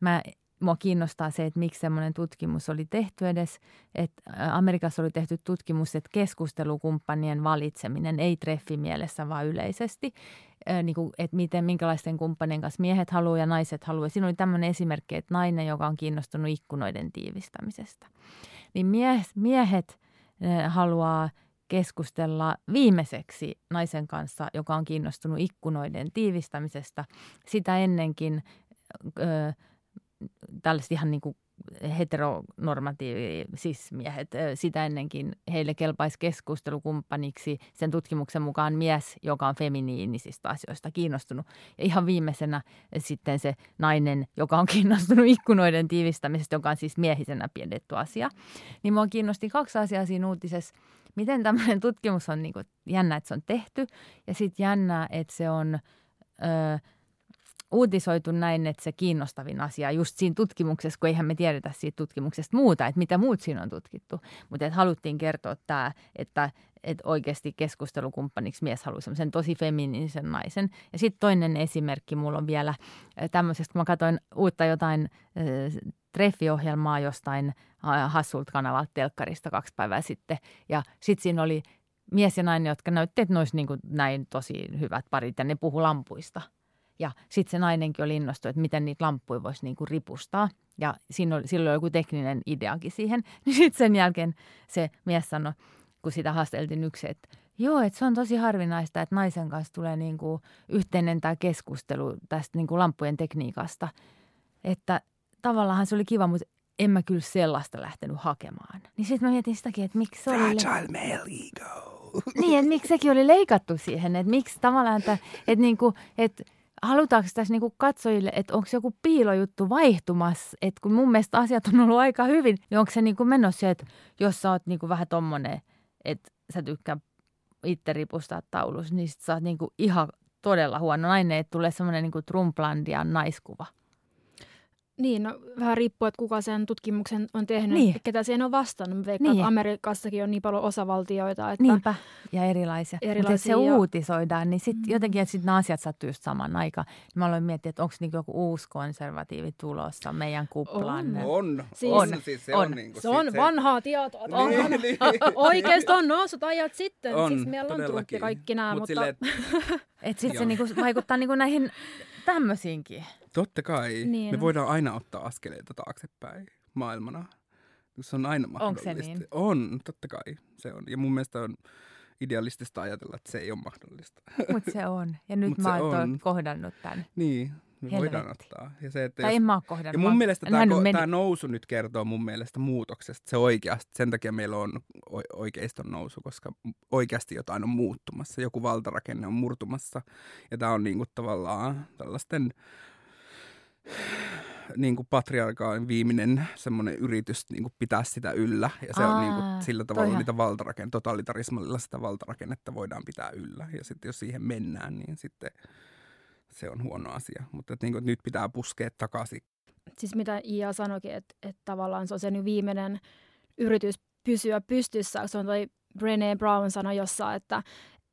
mä mua kiinnostaa se, että miksi semmoinen tutkimus oli tehty edes. Että Amerikassa oli tehty tutkimus, että keskustelukumppanien valitseminen ei treffi mielessä, vaan yleisesti. Niin kuin, että miten, minkälaisten kumppanien kanssa miehet haluaa ja naiset haluaa. Siinä oli tämmöinen esimerkki, että nainen, joka on kiinnostunut ikkunoiden tiivistämisestä. Niin mie- miehet ä, haluaa keskustella viimeiseksi naisen kanssa, joka on kiinnostunut ikkunoiden tiivistämisestä. Sitä ennenkin ö, tällaiset ihan niin kuin heteronormatiivi miehet, sitä ennenkin heille kelpaisi keskustelukumppaniksi sen tutkimuksen mukaan mies, joka on feminiinisistä asioista kiinnostunut. Ja ihan viimeisenä sitten se nainen, joka on kiinnostunut ikkunoiden tiivistämisestä, joka on siis miehisenä pienetty asia. Niin mua kiinnosti kaksi asiaa siinä uutisessa. Miten tämmöinen tutkimus on niin kuin, jännä, että se on tehty ja sitten jännä, että se on... Ö, uutisoitu näin, että se kiinnostavin asia just siinä tutkimuksessa, kun eihän me tiedetä siitä tutkimuksesta muuta, että mitä muut siinä on tutkittu. Mutta haluttiin kertoa tämä, että, että oikeasti keskustelukumppaniksi mies haluaa semmoisen tosi feminiinisen naisen. Ja sitten toinen esimerkki mulla on vielä tämmöisestä, kun mä katsoin uutta jotain treffiohjelmaa jostain hassulta kanavalta telkkarista kaksi päivää sitten. Ja sitten siinä oli mies ja nainen, jotka näytti, että ne olisi niin kuin näin tosi hyvät parit ja ne puhu lampuista – ja sitten se nainenkin oli innostunut, että miten niitä lamppuja voisi niinku ripustaa. Ja siinä oli, silloin oli joku tekninen ideakin siihen. Niin sitten sen jälkeen se mies sanoi, kun sitä haasteltiin yksi, että joo, että se on tosi harvinaista, että naisen kanssa tulee niinku yhteinen tämä keskustelu tästä niinku lamppujen tekniikasta. Että tavallaan se oli kiva, mutta en mä kyllä sellaista lähtenyt hakemaan. Niin sitten mä mietin sitäkin, että miksi se oli... Fragile male ego. Niin, että miksi sekin oli leikattu siihen, että miksi tavallaan, että, että, niinku, että halutaanko tässä niinku katsojille, että onko joku piilojuttu vaihtumassa, että kun mun mielestä asiat on ollut aika hyvin, niin onko se niinku menossa että jos sä oot niinku vähän tommonen, että sä tykkää itse ripustaa taulussa, niin sit sä oot niinku ihan todella huono nainen, että tulee semmoinen niinku Trumplandian naiskuva. Niin, no, vähän riippuu, että kuka sen tutkimuksen on tehnyt, Niin. niin. ketä siihen on vastannut. Veikkaan, Niin. niin. että Amerikassakin on niin paljon osavaltioita, että Niinpä, ja erilaisia. Mutta Erilaisia se ja- uutisoidaan, niin sitten Mm. jotenkin, että sit nämä asiat sattuu just saman aikaan. Mä aloin miettiä, että onko niinku joku uusi konservatiivi tulossa meidän kuplaan. On. On, Siis- on, siis se on, on. niin kuin se on sit vanhaa tietoa. että On, Niin, niin. Oikeasti on noussut ajat sitten. On, siis meillä on todellakin. Trump ja kaikki nämä, Mut mutta silleen, Että sitten se niinku vaikuttaa niinku näihin tämmöisiinkin. Totta kai. Niin. Me voidaan aina ottaa askeleita taaksepäin maailmana. Se on aina Onko se mahdollista. niin? On, totta kai se on. Ja mun mielestä on idealistista ajatella, että se ei ole mahdollista. Mutta se on. Ja nyt Mut mä oon on. kohdannut tämän. niin, me voidaan Helvetti. ottaa. Ja, se, että Tai jos, en mä ja kohdannut. mun mä mielestä tämä, nähnyt meni- tämä nousu nyt kertoo mun mielestä muutoksesta. Se oikeasti, sen takia meillä on oikeiston nousu, koska oikeasti jotain on muuttumassa. Joku valtarakenne on murtumassa. Ja tämä on niinku tavallaan tällaisten niin kuin patriarkaan viimeinen semmoinen yritys niin kuin pitää sitä yllä. Ja se on niin Aa, kuin, sillä tavalla toihan- niitä valtarakennetta, totalitarismalla sitä valtarakennetta voidaan pitää yllä. Ja sitten jos siihen mennään, niin sitten se on huono asia. Mutta että niin kuin, nyt pitää puskea takaisin. siis mitä Ia sanoikin, että, että tavallaan se on se nyt viimeinen yritys pysyä pystyssä. Se on toi Brené Brown sanoi jossain, että,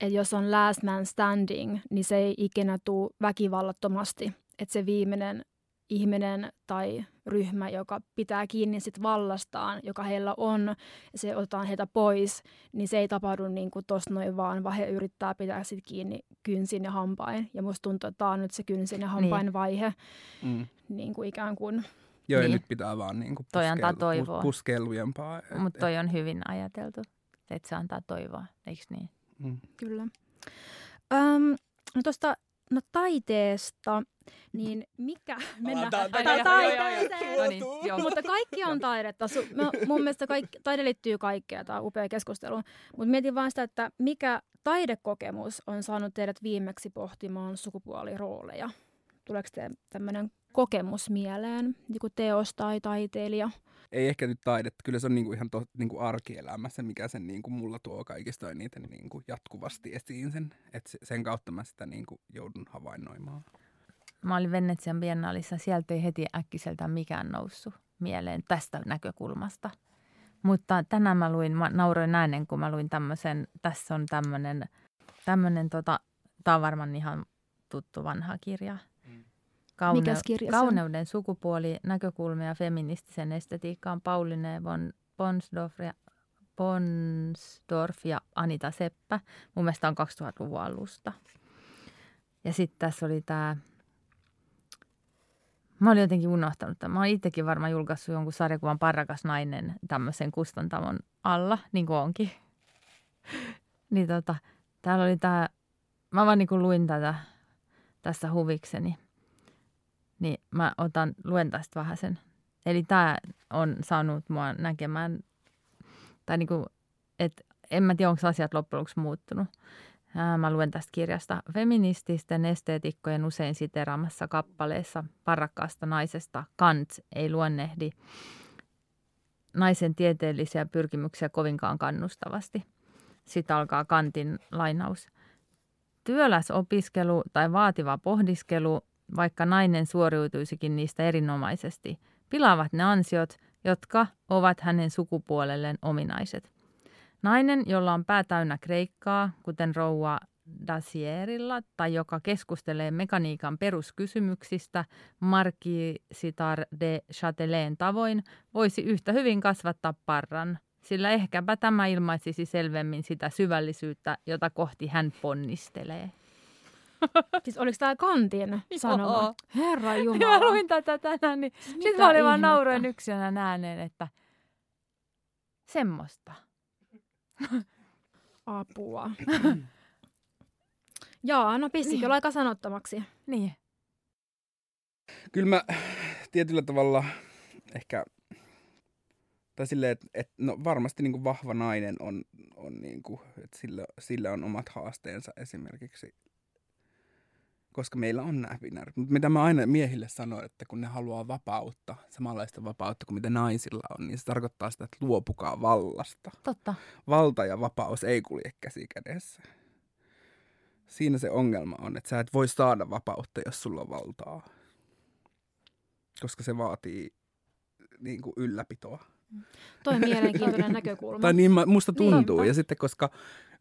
että jos on last man standing, niin se ei ikinä tule väkivallattomasti. Että se viimeinen ihminen tai ryhmä, joka pitää kiinni sit vallastaan, joka heillä on, ja se otetaan heitä pois, niin se ei tapahdu niin kuin tosta noin vaan, vaan he yrittää pitää sit kiinni kynsin ja hampain. Ja musta tuntuu, että tämä on nyt se kynsin ja hampain Niin. vaihe, Mm. niin kuin ikään kuin Joo, Niin. ja nyt pitää vaan niin kuin Toi antaa toivoa. pus- puskea lujempaa. Mutta toi on hyvin ajateltu, että se antaa toivoa, eikö niin? mm. Kyllä. Öm, no tuosta no taiteesta, niin mikä... Mennään ta- ta- ta- joo, taiteeseen. No niin, joo. Mutta kaikki on taidetta. Su- mä, mun mielestä kaikki, taide liittyy kaikkea, tämä on upea keskustelu. Mutta mietin vaan sitä, että mikä taidekokemus on saanut teidät viimeksi pohtimaan sukupuolirooleja? Tuleeko teille tämmöinen kokemus mieleen, niin kuin teos tai taiteilija? Ei ehkä nyt taidetta, kyllä se on niinku ihan to, niinku arkielämässä, mikä sen niinku mulla tuo kaikista eniten niinku jatkuvasti esiin sen. Että sen kautta mä sitä niinku joudun havainnoimaan. Mä olin Venetsian biennaalissa, sieltä ei heti äkkiseltään mikään noussut mieleen tästä näkökulmasta. Mutta tänään mä luin, mä nauroin äänen, kun mä luin tämmöisen, tässä on tämmöinen, tämmöinen tota, tää on varmaan ihan tuttu vanha kirja. Kaune- Mikäs kirja? Kauneuden sukupuoli, näkökulmia feministisen estetiikkaan Pauline von Bonsdorf ja, Bonsdorf ja Anita Seppä. Mun mielestä on 2000-luvun alusta. Ja sitten tässä oli tämä, mä olin jotenkin unohtanut tämän. Mä oon itsekin varmaan julkaissut jonkun sarjakuvan Parrakas nainen tämmöisen kustantamon alla, niin kuin onkin. niin tota, täällä oli tämä, mä vaan niin kuin luin tätä tässä huvikseni. Niin mä otan, luen tästä vähän sen. Eli tämä on saanut mua näkemään, tai niin kuin, että en mä tiedä, onko asiat loppujen lopuksi muuttunut. Mä luen tästä kirjasta feminististen esteetikkojen usein siteraamassa kappaleessa parakkaasta naisesta Kant ei luonnehdi naisen tieteellisiä pyrkimyksiä kovinkaan kannustavasti. Sitten alkaa Kantin lainaus. Työläs opiskelu tai vaativa pohdiskelu, vaikka nainen suoriutuisikin niistä erinomaisesti, pilaavat ne ansiot, jotka ovat hänen sukupuolelleen ominaiset. Nainen, jolla on pää täynnä kreikkaa, kuten rouva Dasierilla, tai joka keskustelee mekaniikan peruskysymyksistä Marquisitar de Châtelain tavoin, voisi yhtä hyvin kasvattaa parran, sillä ehkäpä tämä ilmaisisi selvemmin sitä syvällisyyttä, jota kohti hän ponnistelee. Siis oliko tämä Kantin sanoma? Joo. Herra Mä Jumala. luin tätä tänään, niin sitten mitä mä olin vaan nauroin yksinä ääneen, että semmoista. Apua. Jaa, no pissikö Niin. aika sanottavaksi? Niin. Kyllä mä tietyllä tavalla ehkä, tai silleen, että et, no varmasti niin kuin vahva nainen on, on niin kuin, että sillä, sillä on omat haasteensa esimerkiksi, koska meillä on nämä binäärit. Mutta mitä mä aina miehille sanon, että kun ne haluaa vapautta, samanlaista vapautta kuin mitä naisilla on, niin se tarkoittaa sitä, että luopukaa vallasta. Totta. Valta ja vapaus ei kulje käsi kädessä. Siinä se ongelma on, että sä et voi saada vapautta, jos sulla on valtaa. Koska se vaatii niin kuin ylläpitoa. Toi on mielenkiintoinen näkökulma. Tai niin musta Niin, tuntuu. totta. ja sitten koska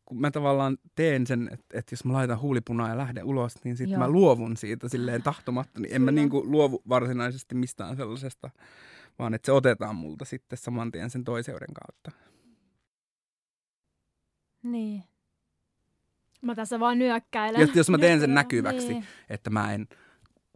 kun mä tavallaan teen sen, että, että jos mä laitan huulipunaa ja lähden ulos, niin sitten mä luovun siitä silleen tahtomatta. Niin en mä niin kuin luovu varsinaisesti mistään sellaisesta, vaan että se otetaan multa sitten saman tien sen toiseuden kautta. Niin. Mä tässä vaan nyökkäilen. Ja jos mä teen sen näkyväksi, Niin. että mä en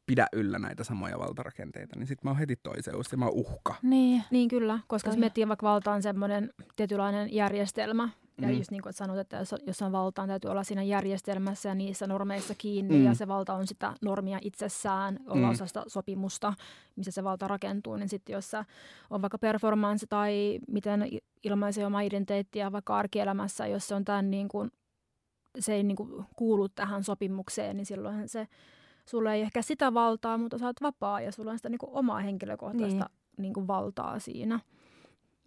pidä yllä näitä samoja valtarakenteita, niin sitten mä oon heti toiseus ja mä oon uhka. Niin. Niin kyllä, koska jos Toi. miettii vaikka valta on semmoinen tietynlainen järjestelmä, ja Mm. just niin kuin sanot, että jos, jos on valtaan, täytyy olla siinä järjestelmässä ja niissä normeissa kiinni, Mm. ja se valta on sitä normia itsessään, olla Mm. osa sitä sopimusta, missä se valta rakentuu, niin sitten jos on vaikka performance tai miten ilmaisee oma identiteettiä vaikka arkielämässä, jos se on tämän niin kuin, se ei niin kuin kuulu tähän sopimukseen, niin silloinhan se, sulla ei ehkä sitä valtaa, mutta sä oot vapaa ja sulla on sitä niin kuin omaa henkilökohtaista niin. Niin kuin valtaa siinä,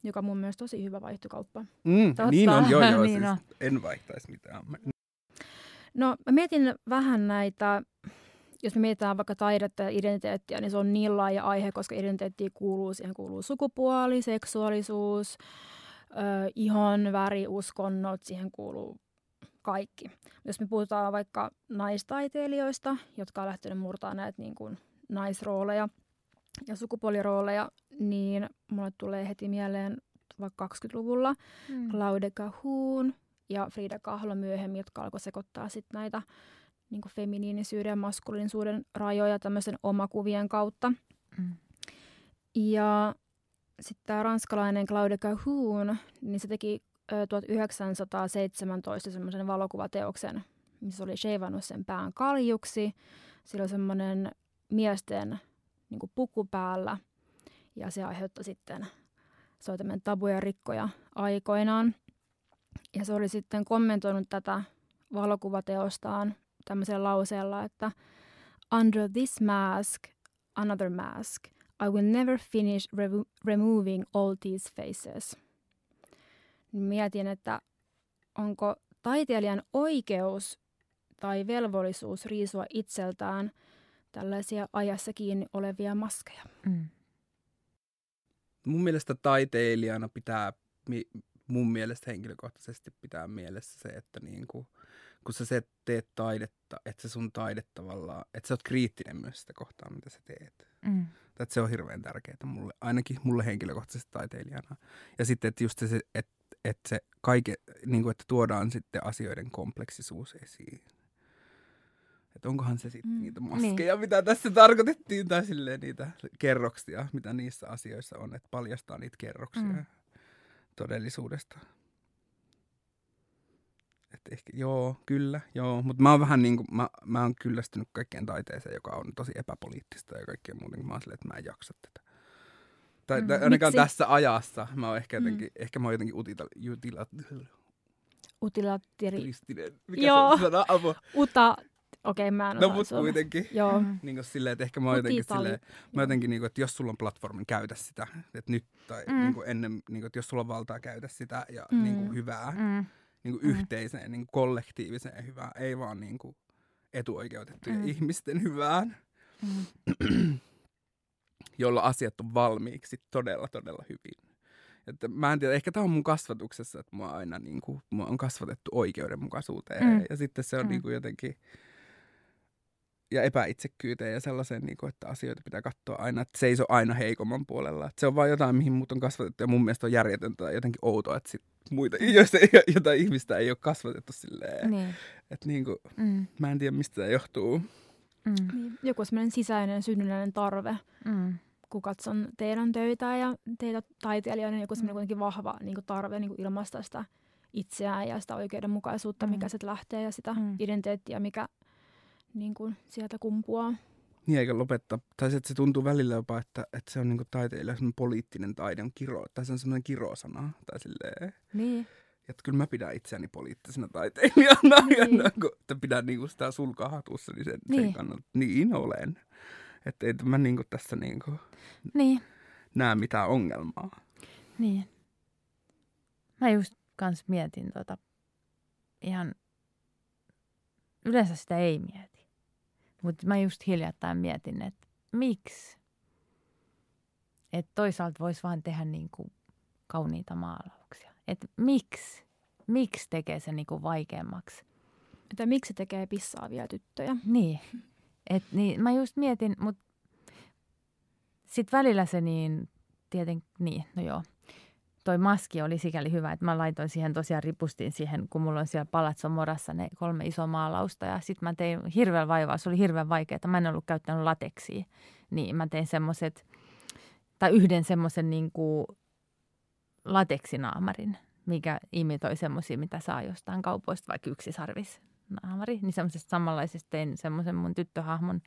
joka on mun mielestä tosi hyvä vaihtokauppa. Mm, Totta. niin on, joo, joo. Niin siis on. En vaihtaisi mitään. Mä- No mä mietin vähän näitä, jos me mietitään vaikka taidetta ja identiteettiä, niin se on niin laaja aihe, koska identiteettiin kuuluu, siihen kuuluu sukupuoli, seksuaalisuus, ö, ihon, väri, uskonnot, siihen kuuluu kaikki. Jos me puhutaan vaikka naistaiteilijoista, jotka on lähtenyt murtaa näitä niin kuin naisrooleja ja sukupuolirooleja, niin mulle tulee heti mieleen vaikka 20-luvulla Mm. Claude Cahun ja Frida Kahlo myöhemmin, jotka alkoi sekoittaa sit näitä niin feminiinisyyden ja maskuliinisuuden rajoja tämmöisen omakuvien kautta. Mm. Ja sitten tämä ranskalainen Claude Cahun, niin se teki ö, 1917 semmoisen valokuvateoksen, missä oli sheivannut sen pään kaljuksi. Sillä oli semmoinen miesten niin kuin puku päällä ja se aiheutti sitten, se oli tämmöinen tabuja rikkoja aikoinaan. Ja se oli sitten kommentoinut tätä valokuvateostaan tämmöisellä lauseella, että Under this mask, another mask, I will never finish revo- removing all these faces. Mietin, että onko taiteilijan oikeus tai velvollisuus riisua itseltään tällaisia ajassa kiinni olevia maskeja. Mm. Mun mielestä taiteilijana pitää, mun mielestä henkilökohtaisesti pitää mielessä se, että niin kuin, kun sä teet taidetta, että se sun taide tavallaan, että sä oot kriittinen myös sitä kohtaa, mitä sä teet. Mm. Että se on hirveän tärkeää mulle, ainakin mulle henkilökohtaisesti taiteilijana. Ja sitten, että just se, että, että se kaike, niin kuin, että tuodaan sitten asioiden kompleksisuus esiin. Että onkohan se sitten mm. niitä niin. maskeja, niin. mitä tässä tarkoitettiin, tai silleen niitä kerroksia, mitä niissä asioissa on, että paljastaa niitä kerroksia mm. todellisuudesta. Että ehkä, joo, kyllä, joo. Mutta mä oon vähän niin kuin, mä, mä oon kyllästynyt kaikkeen taiteeseen, joka on tosi epäpoliittista ja kaikkea muutenkin. Mä oon silleen, että mä en jaksa tätä. Tai, mm, ainakaan miksi? tässä ajassa. Mä oon ehkä jotenkin, mm. ehkä mä oon jotenkin utila, utila, Utilattiri. Mikä Joo. se on sana? Uta, Okei, okay, mä en No mut kuitenkin. Joo. Niin kuin silleen, että ehkä mä oon jotenkin silleen, mä jotenkin niin kuin, että jos sulla on platformin, käytä sitä. Että nyt tai mm. niin kuin ennen, niin kuin, että jos sulla on valtaa, käytä sitä ja mm. niin kuin hyvää. Mm. Niin kuin mm. yhteiseen, niin kuin kollektiiviseen hyvää, ei vaan niin kuin etuoikeutettujen mm. ihmisten hyvään. Mm. jolla asiat on valmiiksi todella, todella hyvin. Että mä en tiedä, ehkä tämä on mun kasvatuksessa, että mua aina niin kuin, mua on kasvatettu oikeudenmukaisuuteen. Mm. Ja sitten se on mm. niin kuin jotenkin, ja epäitsekkyyteen ja sellaiseen, niin kuin, että asioita pitää katsoa aina, että se ei ole aina heikomman puolella. Että se on vain jotain, mihin muut on kasvatettu ja mun mielestä on järjetöntä ja jotenkin outoa, että sit muita, joista jotain ihmistä ei ole kasvatettu silleen. Niin. Että niin kuin, mm. mä en tiedä, mistä tämä johtuu. Mm. Niin. Joku semmoinen sisäinen synnynnäinen tarve. Mm. Kun katson teidän töitä ja teitä taiteilijoiden, joku semmoinen mm. kuitenkin vahva niin kuin tarve niin kuin ilmaista sitä itseään ja sitä oikeudenmukaisuutta, mm. mikä sitten lähtee ja sitä mm. identiteettiä, mikä niin kuin sieltä kumpuaa. Niin, eikä lopettaa. Tai se, että se tuntuu välillä jopa, että, että se on niin taiteilija, semmoinen poliittinen taide on kiro, tai se on semmoinen kirosana. Tai silleen. Niin. Ja kyllä mä pidän itseäni poliittisena taiteilijana, niin. ja kun, että pidän niin kuin sitä sulkaa hatussa, niin sen, niin. sen kannalta, niin olen. Että ei mä niin kuin tässä niin kuin niin. näe mitään ongelmaa. Niin. Mä just kans mietin tota ihan, yleensä sitä ei mieti mutta mä just hiljattain mietin, että miksi? Että toisaalta voisi vaan tehdä niin kuin kauniita maalauksia. Että miksi? Miksi tekee se niin kuin vaikeammaksi? Että miksi tekee pissaavia tyttöjä? Niin. Et, niin mä just mietin, mutta sitten välillä se niin, tietenkin, niin, no joo toi maski oli sikäli hyvä, että mä laitoin siihen tosiaan ripustin siihen, kun mulla on siellä Palazzo Morassa ne kolme isoa maalausta. Ja sitten mä tein hirveän vaivaa, se oli hirveän vaikeaa, mä en ollut käyttänyt lateksia, niin mä tein semmoiset, tai yhden semmoisen niin kuin lateksinaamarin, mikä imitoi semmoisia, mitä saa jostain kaupoista, vaikka yksisarvis naamari, niin semmoisesta samanlaisesta tein semmoisen mun tyttöhahmon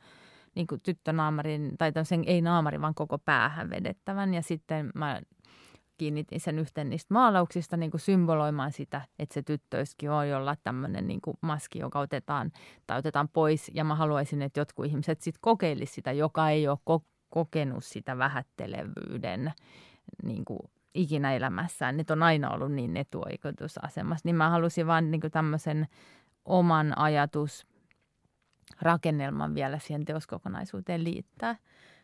niin tyttönaamarin, tai sen ei naamari, vaan koko päähän vedettävän. Ja sitten mä kiinnitin sen yhteen niistä maalauksista niin kuin symboloimaan sitä, että se tyttöiskin voi olla tämmöinen niin kuin maski, joka otetaan tai otetaan pois. Ja mä haluaisin, että jotkut ihmiset sitten kokeilisivat sitä, joka ei ole ko- kokenut sitä vähättelevyyden niin kuin ikinä elämässään. Ne on aina ollut niin etuoikeutusasemassa. Niin mä halusin vaan niin kuin tämmöisen oman ajatus rakennelman vielä siihen teoskokonaisuuteen liittää.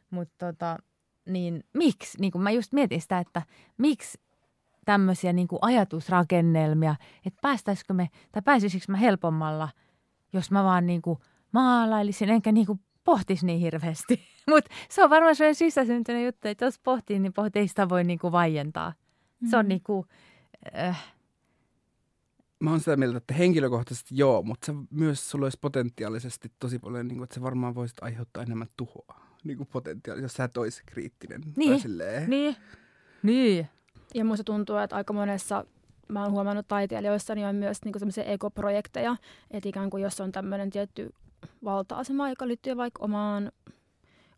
Mutta tota, niin miksi, niin kuin mä just mietin sitä, että miksi tämmöisiä niin kuin ajatusrakennelmia, että päästäisikö me, tai pääsisikö mä helpommalla, jos mä vaan niin kuin maalailisin, enkä niin kuin pohtisi niin hirveästi. Mutta se on varmaan sellainen sisäsyntyinen juttu, että jos pohtii, niin pohtii, ei sitä voi niin kuin vaientaa. Mm. Se on mm. niin kuin, äh, Mä oon sitä mieltä, että henkilökohtaisesti joo, mutta se myös sulla olisi potentiaalisesti tosi paljon, niin kuin, että se varmaan voisit aiheuttaa enemmän tuhoa niin kuin potentiaali, jos sä et olisi kriittinen. Niin, silleen. niin, niin. Ja musta tuntuu, että aika monessa mä oon huomannut taiteilijoissa, niin on myös niin sellaisia ekoprojekteja, että ikään kuin jos on tämmöinen tietty valta-asema, joka liittyy vaikka omaan,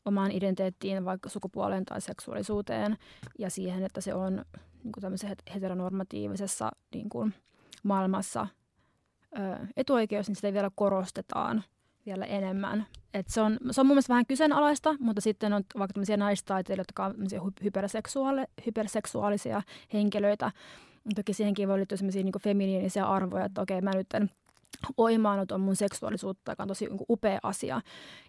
omaan identiteettiin, vaikka sukupuoleen tai seksuaalisuuteen, ja siihen, että se on niin kuin tämmöisessä heteronormatiivisessa niin kuin maailmassa ö, etuoikeus, niin sitä vielä korostetaan vielä enemmän. Et se, on, se on mun mielestä vähän kyseenalaista, mutta sitten on vaikka tämmöisiä naistaiteilijoita, jotka on hyperseksuaali, hyperseksuaalisia henkilöitä. Toki siihenkin voi liittyä sellaisia niin feminiinisiä arvoja, että okei, mä nyt en oimaanut on mun seksuaalisuutta, joka on tosi niin upea asia.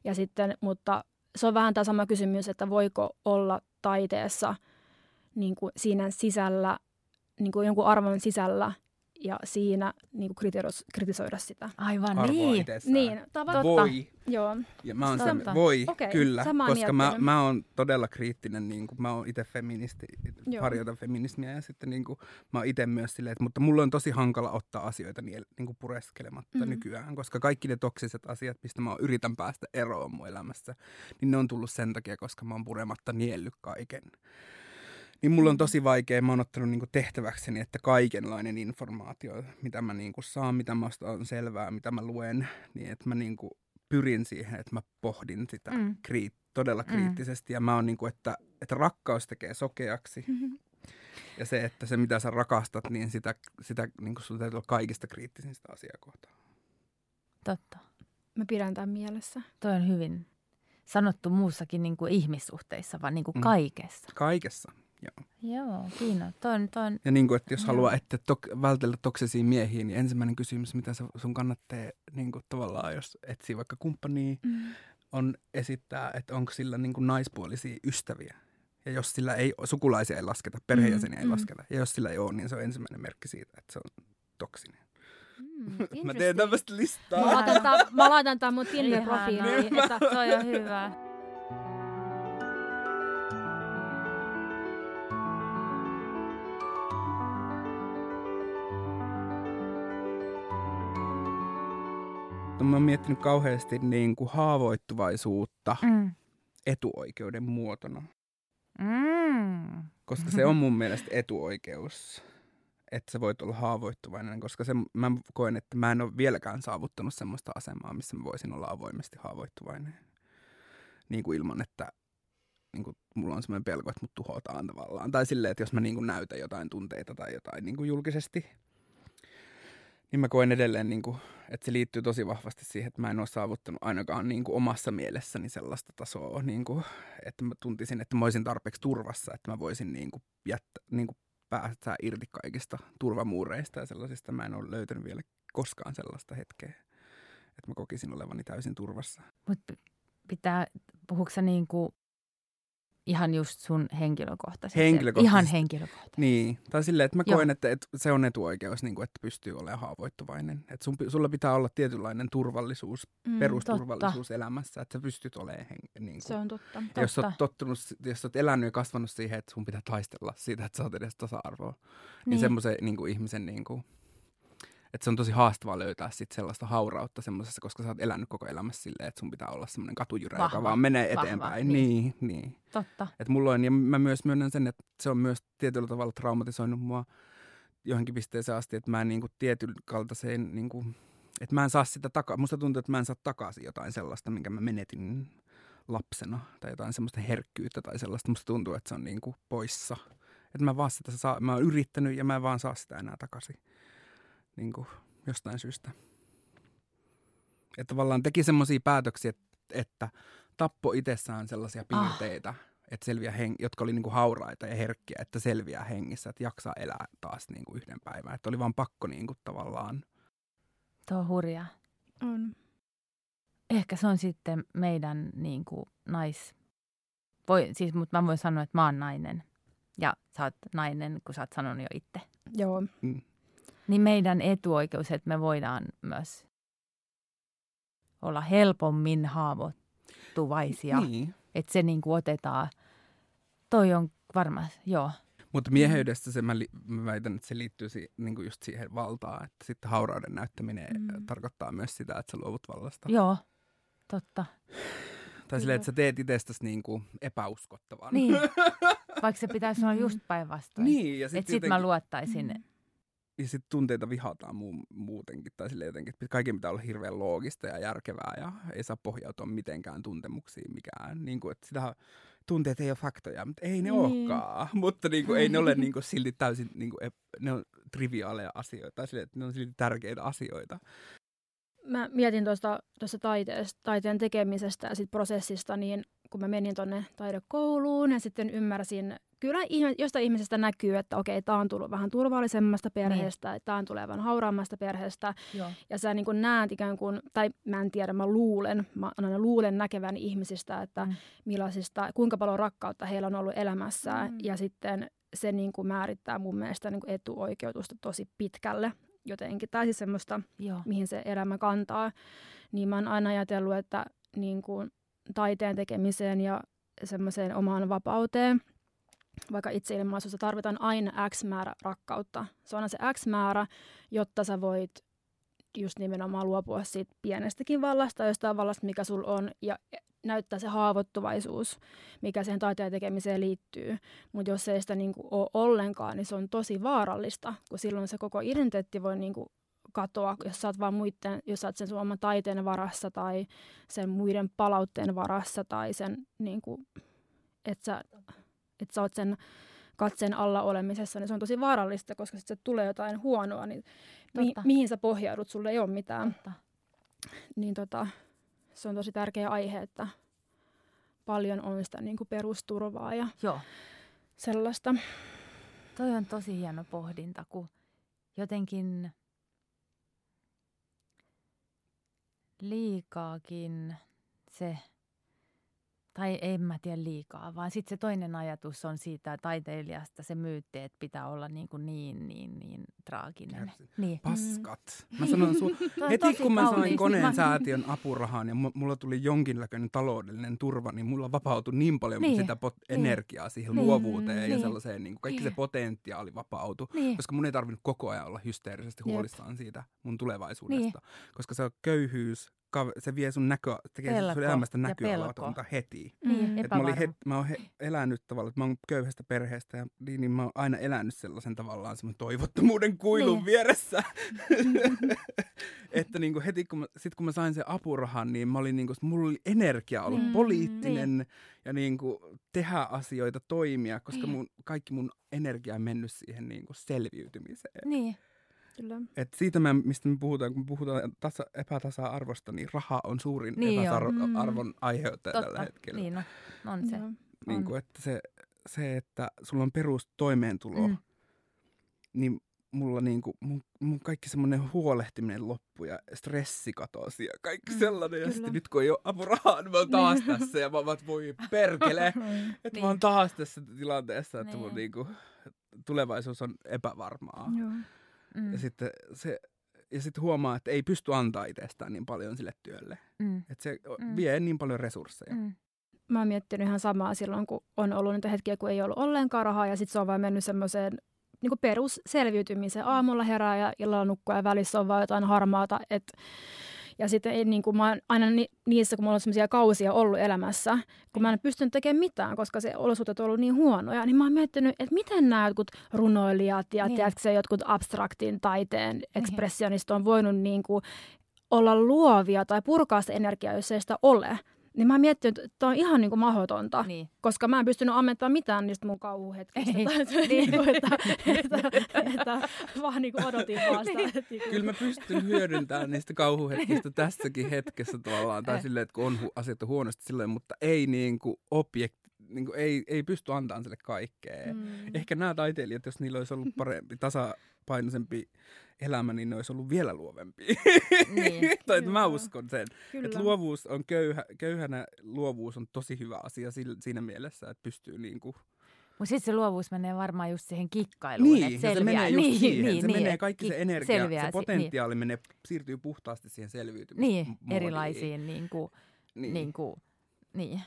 Ja sitten, mutta se on vähän tämä sama kysymys, että voiko olla taiteessa niin kuin siinä sisällä, niin kuin jonkun arvon sisällä – ja siinä niin kuin kritisoida sitä. Aivan niin. Itsessään. Niin, tavat, Voi. Joo. Ja mä oon sen, voi, okay, kyllä, koska mä, mä oon todella kriittinen, niin kuin, mä oon itse feministi, Joo. harjoitan feminismiä ja sitten niin kuin, mä oon itse myös silleen, että, mutta mulla on tosi hankala ottaa asioita niin, niin kuin pureskelematta mm. nykyään, koska kaikki ne toksiset asiat, mistä mä yritän päästä eroon mun elämässä, niin ne on tullut sen takia, koska mä oon purematta niellyt kaiken. Niin mulla on tosi vaikea, mä oon ottanut niinku tehtäväkseni, että kaikenlainen informaatio, mitä mä niinku saan, mitä mä on selvää, mitä mä luen, niin että mä niinku pyrin siihen, että mä pohdin sitä mm. kriit, todella mm. kriittisesti. Ja mä oon niinku, että, että rakkaus tekee sokeaksi. Mm-hmm. Ja se, että se mitä sä rakastat, niin sitä, sitä niin kuin sun täytyy olla kaikista kriittisin sitä asiaa kohtaan. Totta. Mä pidän tämän mielessä. Toi on hyvin sanottu muussakin niin kuin ihmissuhteissa, vaan niin kuin mm. kaikessa. Kaikessa, Joo. Joo, Kiina. Ton, ton. Ja niin kuin, että jos haluaa että tok- vältellä toksisia miehiä, niin ensimmäinen kysymys, mitä sun kannattaa niin kuin tavallaan, jos etsii vaikka kumppania, mm. on esittää, että onko sillä niin kuin naispuolisia ystäviä. Ja jos sillä ei, sukulaisia ei lasketa, perheenjäseniä mm, ei mm. lasketa. Ja jos sillä ei ole, niin se on ensimmäinen merkki siitä, että se on toksinen. Mm, mä teen tämmöistä listaa. Mä laitan tämän mun Tinder-profiiliin. Että... Se on hyvä. Mä oon miettinyt kauheasti niin kuin haavoittuvaisuutta mm. etuoikeuden muotona. Mm. Koska se on mun mielestä etuoikeus, että sä voit olla haavoittuvainen, koska se, mä koen, että mä en ole vieläkään saavuttanut semmoista asemaa, missä mä voisin olla avoimesti haavoittuvainen. Niin kuin ilman, että niin kuin, mulla on semmoinen pelko, että mut tuhotaan tavallaan. Tai silleen, että jos mä niin kuin näytän jotain tunteita tai jotain niin kuin julkisesti, niin mä koen edelleen, niin kuin, että se liittyy tosi vahvasti siihen, että mä en ole saavuttanut ainakaan niin kuin omassa mielessäni sellaista tasoa, niin kuin, että mä tuntisin, että mä olisin tarpeeksi turvassa, että mä voisin niin kuin, jättä, niin kuin päästä irti kaikista turvamuureista ja sellaisista. Mä en ole löytänyt vielä koskaan sellaista hetkeä, että mä kokisin olevani täysin turvassa. Mutta pitää, puhuuko niin kuin Ihan just sun henkilökohtaisesti. Henkilökohtaisesti. Ihan henkilökohtaisesti. Niin. Tai silleen, että mä koen, että, että se on etuoikeus, niin kuin, että pystyy olemaan haavoittuvainen. Että sun, sulla pitää olla tietynlainen turvallisuus, mm, perusturvallisuus totta. elämässä, että sä pystyt olemaan. Hen, niin kuin, se on totta. Jos totta. Oot tottunut, jos oot elänyt ja kasvanut siihen, että sun pitää taistella siitä, että sä oot edes tasa-arvoa, niin, niin semmoisen niin kuin, ihmisen niin kuin, että se on tosi haastavaa löytää sit sellaista haurautta semmoisessa, koska sä oot elänyt koko elämässä silleen, että sun pitää olla semmoinen katujyrä, joka vaan menee eteenpäin. Vahva, niin. niin, niin. Totta. Et mulla on, ja mä myös myönnän sen, että se on myös tietyllä tavalla traumatisoinut mua johonkin pisteeseen asti, että mä en niinku tietyn kaltaiseen, niinku, että mä en saa sitä takaa. Musta tuntuu, että mä en saa takaisin jotain sellaista, minkä mä menetin lapsena tai jotain semmoista herkkyyttä tai sellaista. Musta tuntuu, että se on niinku poissa. Että mä vaan sitä saa, mä oon yrittänyt ja mä en vaan saa sitä enää takaisin niin kuin jostain syystä. Että tavallaan teki semmoisia päätöksiä, että, että tappo itsessään sellaisia ah. piirteitä, ah. että selviä heng- jotka oli niin kuin hauraita ja herkkiä, että selviää hengissä, että jaksaa elää taas niin kuin yhden päivän. Että oli vaan pakko niin kuin tavallaan. Tuo on hurja. On. Ehkä se on sitten meidän niin kuin nais... Voi, siis, mutta mä voin sanoa, että mä oon nainen. Ja sä oot nainen, kun sä oot sanonut jo itse. Joo. Mm niin meidän etuoikeus, että me voidaan myös olla helpommin haavoittuvaisia. Niin. Että se niin kuin otetaan, toi on varmaan, joo. Mutta mieheydestä se, mä, li, mä väitän, että se liittyy si, niin kuin just siihen valtaan, että sitten haurauden näyttäminen mm. tarkoittaa myös sitä, että sä luovut vallasta. Joo, totta. Tai silleen, että sä teet itsestäsi niin kuin epäuskottavan. Niin, vaikka se pitäisi olla just päinvastoin. Niin, ja sitten sit jotenkin... mä luottaisin mm ja sitten tunteita vihataan muu, muutenkin, tai sille jotenkin, että kaiken pitää olla hirveän loogista ja järkevää, ja ei saa pohjautua mitenkään tuntemuksiin mikään. Niin kuin, että sitä, tunteet ei ole faktoja, mutta ei ne niin. olekaan. Mutta niin kuin, ei ne ole niin kuin, silti täysin, niin kuin, ne on triviaaleja asioita, tai sille, että ne on silti tärkeitä asioita. Mä mietin tuosta taiteen tekemisestä ja sit prosessista, niin kun mä menin tuonne taidekouluun ja sitten ymmärsin, kyllä josta ihmisestä näkyy, että okei, tämä on tullut vähän turvallisemmasta perheestä, niin. tämä on tullut vähän hauraammasta perheestä. Joo. Ja sä niin kuin näet ikään kuin, tai mä en tiedä, mä luulen, mä aina luulen näkevän ihmisistä, että mm. millaisista, kuinka paljon rakkautta heillä on ollut elämässä. Mm. Ja sitten se niin kuin määrittää mun mielestä niin kuin etuoikeutusta tosi pitkälle jotenkin. Tai siis semmoista, Joo. mihin se elämä kantaa. Niin mä oon aina ajatellut, että niin kuin taiteen tekemiseen ja semmoiseen omaan vapauteen, vaikka itseilmaisussa tarvitaan aina X määrä rakkautta. Se on se X määrä, jotta sä voit just nimenomaan luopua siitä pienestäkin vallasta, jostain vallasta, mikä sul on, ja näyttää se haavoittuvaisuus, mikä siihen taiteen tekemiseen liittyy. Mutta jos ei sitä niinku ole ollenkaan, niin se on tosi vaarallista, kun silloin se koko identiteetti voi niinku katoa, jos sä oot vaan muiden, jos sä oot sen sun oman taiteen varassa tai sen muiden palautteen varassa tai sen, niin kuin, että sä, et sä oot sen katseen alla olemisessa, niin se on tosi vaarallista, koska sitten tulee jotain huonoa, niin mi- mihin sä pohjaudut, sulle ei ole mitään. Totta. Niin tota, se on tosi tärkeä aihe, että paljon on sitä niin kuin perusturvaa ja Joo. sellaista. Toi on tosi hieno pohdinta, kun jotenkin liikaakin se tai en mä tiedä liikaa, vaan sitten se toinen ajatus on siitä taiteilijasta se myytti, että pitää olla niin, kuin niin, niin, niin traaginen. Niin. Paskat. Mä sanon sun, heti kun mä sain koneen säätiön apurahan ja mulla tuli jonkinlainen taloudellinen turva, niin mulla vapautui niin paljon niin. sitä pot- niin. energiaa siihen niin. luovuuteen niin. ja sellaiseen, niin kuin kaikki niin. se potentiaali vapautui, niin. koska mun ei tarvinnut koko ajan olla hysteerisesti huolissaan Jep. siitä mun tulevaisuudesta, niin. koska se on se vie sun näkö, tekee pelko sun elämästä näköalatonta heti. Niin, et mä, olin he, mä oon he, elänyt tavallaan, että mä oon köyhästä perheestä ja niin, niin mä oon aina elänyt sellaisen tavallaan semmoinen toivottomuuden kuilun niin. vieressä. että niin kuin heti kun mä, sit kun mä sain sen apurahan, niin mä olin niin kuin, mulla oli energia ollut mm, poliittinen niin. ja niin kuin tehdä asioita, toimia, koska niin. mun, kaikki mun energia on mennyt siihen niin kuin selviytymiseen. Niin. Kyllä. Et siitä, me, mistä me puhutaan, kun puhutaan tasa, epätasa-arvosta, niin raha on suurin niin epätasa-arvon mm. aiheuttaja Totta. tällä hetkellä. Niin, no, on se. Niin kuin, että se, se, että sulla on perustoimeentulo, mm. niin mulla niin kuin, mun, mun kaikki semmoinen huolehtiminen loppu ja stressi katosi ja kaikki mm, sellainen. Ja sitten nyt kun ei ole apurahaa, niin mä oon taas tässä ja mä oon, voi perkele, että niin. mä oon niin. taas tässä tilanteessa, että niin. mun niin kuin, tulevaisuus on epävarmaa. Joo. Mm. Ja sitten se, ja sitten huomaa, että ei pysty antaa itsestään niin paljon sille työlle. Mm. Että se mm. vie niin paljon resursseja. Mm. Mä oon miettinyt ihan samaa silloin, kun on ollut niitä hetkiä, kun ei ollut ollenkaan rahaa ja sitten se on vaan mennyt semmoiseen niin perusselviytymiseen. Aamulla herää ja illalla nukkuu ja välissä on vaan jotain harmaata, että ja sitten niin kuin mä oon aina ni, niissä, kun mulla on sellaisia kausia ollut elämässä, kun mä en pystynyt tekemään mitään, koska se olosuhteet on ollut niin huonoja, niin mä oon miettinyt, että miten nämä jotkut runoilijat ja niin. tiedätkö, jotkut abstraktin taiteen niin. ekspressionista on voinut niin kuin olla luovia tai purkaa sitä energiaa, jos ei sitä ole. Niin mä miettinyt, että tämä on ihan niin kuin mahdotonta, niin. koska mä en pystynyt ammentamaan mitään niistä mun kauhuhetkistä. Tai, niin. kuin, että, että, että, että, vaan niin kuin odotin vaan sitä. Niin. Että, Kyllä mä pystyn hyödyntämään niistä kauhuhetkistä tässäkin hetkessä tavallaan. Tai silleen, että kun on hu- asiat on huonosti silleen, mutta ei niin kuin objekti niin kuin ei, ei pysty antamaan sille kaikkea. Mm. Ehkä nämä taiteilijat, jos niillä olisi ollut parempi, tasapainoisempi elämä, niin ne olisi ollut vielä luovempi. Niin. tai mä uskon sen. Että luovuus on köyhä, köyhänä luovuus on tosi hyvä asia siinä mielessä, että pystyy niin kuin mutta sitten se luovuus menee varmaan just siihen kikkailuun, niin, että selviää. se menee just niin, siihen. Niin, se niin, menee kaikki se energia, selviää, se potentiaali niin. menee, siirtyy puhtaasti siihen selviytymiseen. Niin, erilaisiin niin kuin, niin. Niin kuin, niin.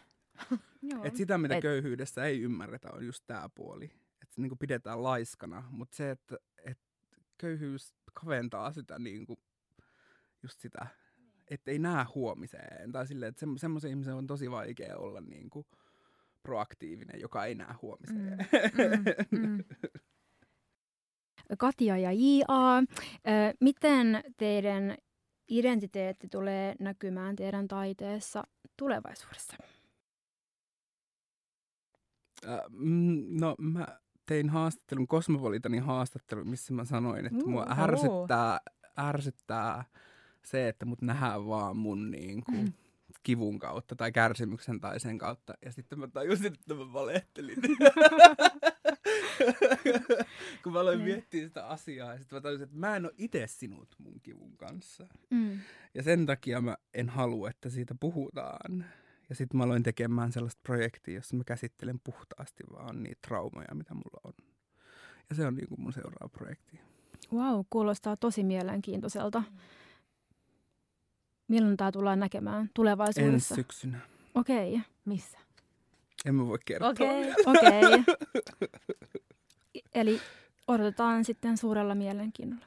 Et sitä, mitä Et... köyhyydessä ei ymmärretä, on just tämä puoli. Että se niin kuin pidetään laiskana, mutta se, että, että köyhyys kaventaa sitä niin kuin, just sitä, että ei näe huomiseen. Tai silleen, että semmoisen ihmisen on tosi vaikea olla niin kuin proaktiivinen, joka ei näe huomiseen. Mm, mm, mm. Katja ja J.A. Miten teidän identiteetti tulee näkymään teidän taiteessa tulevaisuudessa? Äh, no mä tein haastattelun, Kosmopolitanin haastattelun, missä mä sanoin, että mua uh, ärsyttää, ärsyttää se, että mut nähdään vaan mun niin kuin, mm. kivun kautta tai kärsimyksen tai sen kautta. Ja sitten mä tajusin, että mä valehtelin. Kun mä aloin niin. miettiä sitä asiaa, ja sitten mä tajusin, että mä en ole itse sinut mun kivun kanssa. Mm. Ja sen takia mä en halua, että siitä puhutaan. Ja sitten mä aloin tekemään sellaista projektia, jossa mä käsittelen puhtaasti vaan niitä traumoja, mitä mulla on. Ja se on niin kuin mun seuraava projekti. Wow, kuulostaa tosi mielenkiintoiselta. Milloin tämä tullaan näkemään tulevaisuudessa? Ensi syksynä. Okei. Okay. Missä? En mä voi kertoa. Okei. Okay. okay. Eli odotetaan sitten suurella mielenkiinnolla.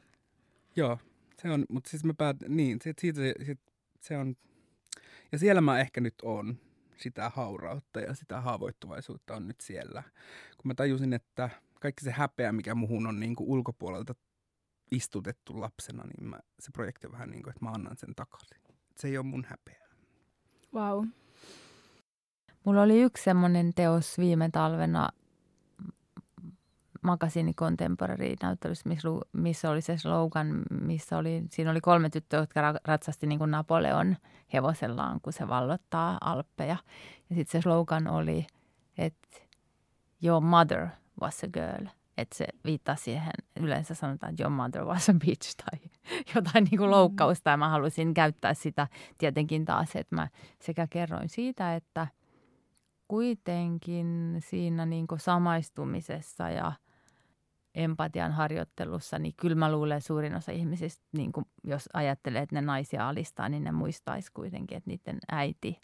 Joo, se on, mutta siis mä päät, niin, siitä, siitä, siitä, se on ja siellä mä ehkä nyt on sitä haurautta ja sitä haavoittuvaisuutta on nyt siellä. Kun mä tajusin, että kaikki se häpeä, mikä muhun on niin kuin ulkopuolelta istutettu lapsena, niin mä, se projekti on vähän niin kuin, että mä annan sen takaisin. Se ei ole mun häpeä. Wow. Mulla oli yksi semmoinen teos viime talvena, Magazine Contemporary näyttelyssä, missä oli se slogan, missä oli, siinä oli kolme tyttöä, jotka ratsasti niin kuin Napoleon hevosellaan, kun se vallottaa Alppeja. Ja sitten se slogan oli, että your mother was a girl. Että se viittaa siihen, yleensä sanotaan, että your mother was a bitch tai jotain niin kuin mm. loukkausta. Ja mä halusin käyttää sitä tietenkin taas, että mä sekä kerroin siitä, että kuitenkin siinä niin kuin samaistumisessa ja – empatian harjoittelussa, niin kyllä mä luulen, että suurin osa ihmisistä, niin kuin jos ajattelee, että ne naisia alistaa, niin ne muistaisi kuitenkin, että niiden äiti,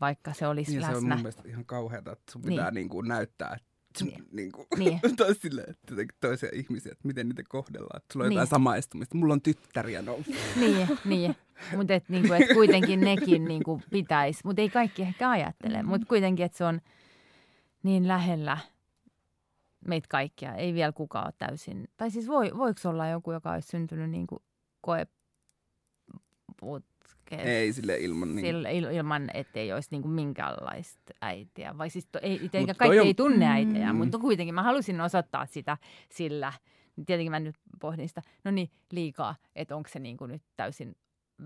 vaikka se olisi niin, läsnä. se on mun mielestä ihan kauheata, että sun pitää niin. Niin kuin näyttää, että niin. Niin kuin, niin. tai sille, että toisia ihmisiä, että miten niitä kohdellaan. Että sulla on niin. jotain samaistumista. Mulla on tyttäriä noussut. Niin, niin. mutta et, niin et kuitenkin nekin niin pitäisi. Mutta ei kaikki ehkä ajattele. Mutta kuitenkin, että se on niin lähellä – meitä kaikkia. Ei vielä kukaan ole täysin. Tai siis voi, voiko olla joku, joka olisi syntynyt niin kuin koe ei sille ilman niin. Sille, il, ilman, ettei olisi niin kuin minkäänlaista äitiä. Vai siis to, ei, kaikki on... ei tunne äitiä, mm. mutta kuitenkin mä halusin osoittaa sitä sillä. Tietenkin mä nyt pohdin sitä, no niin, liikaa, että onko se niin kuin nyt täysin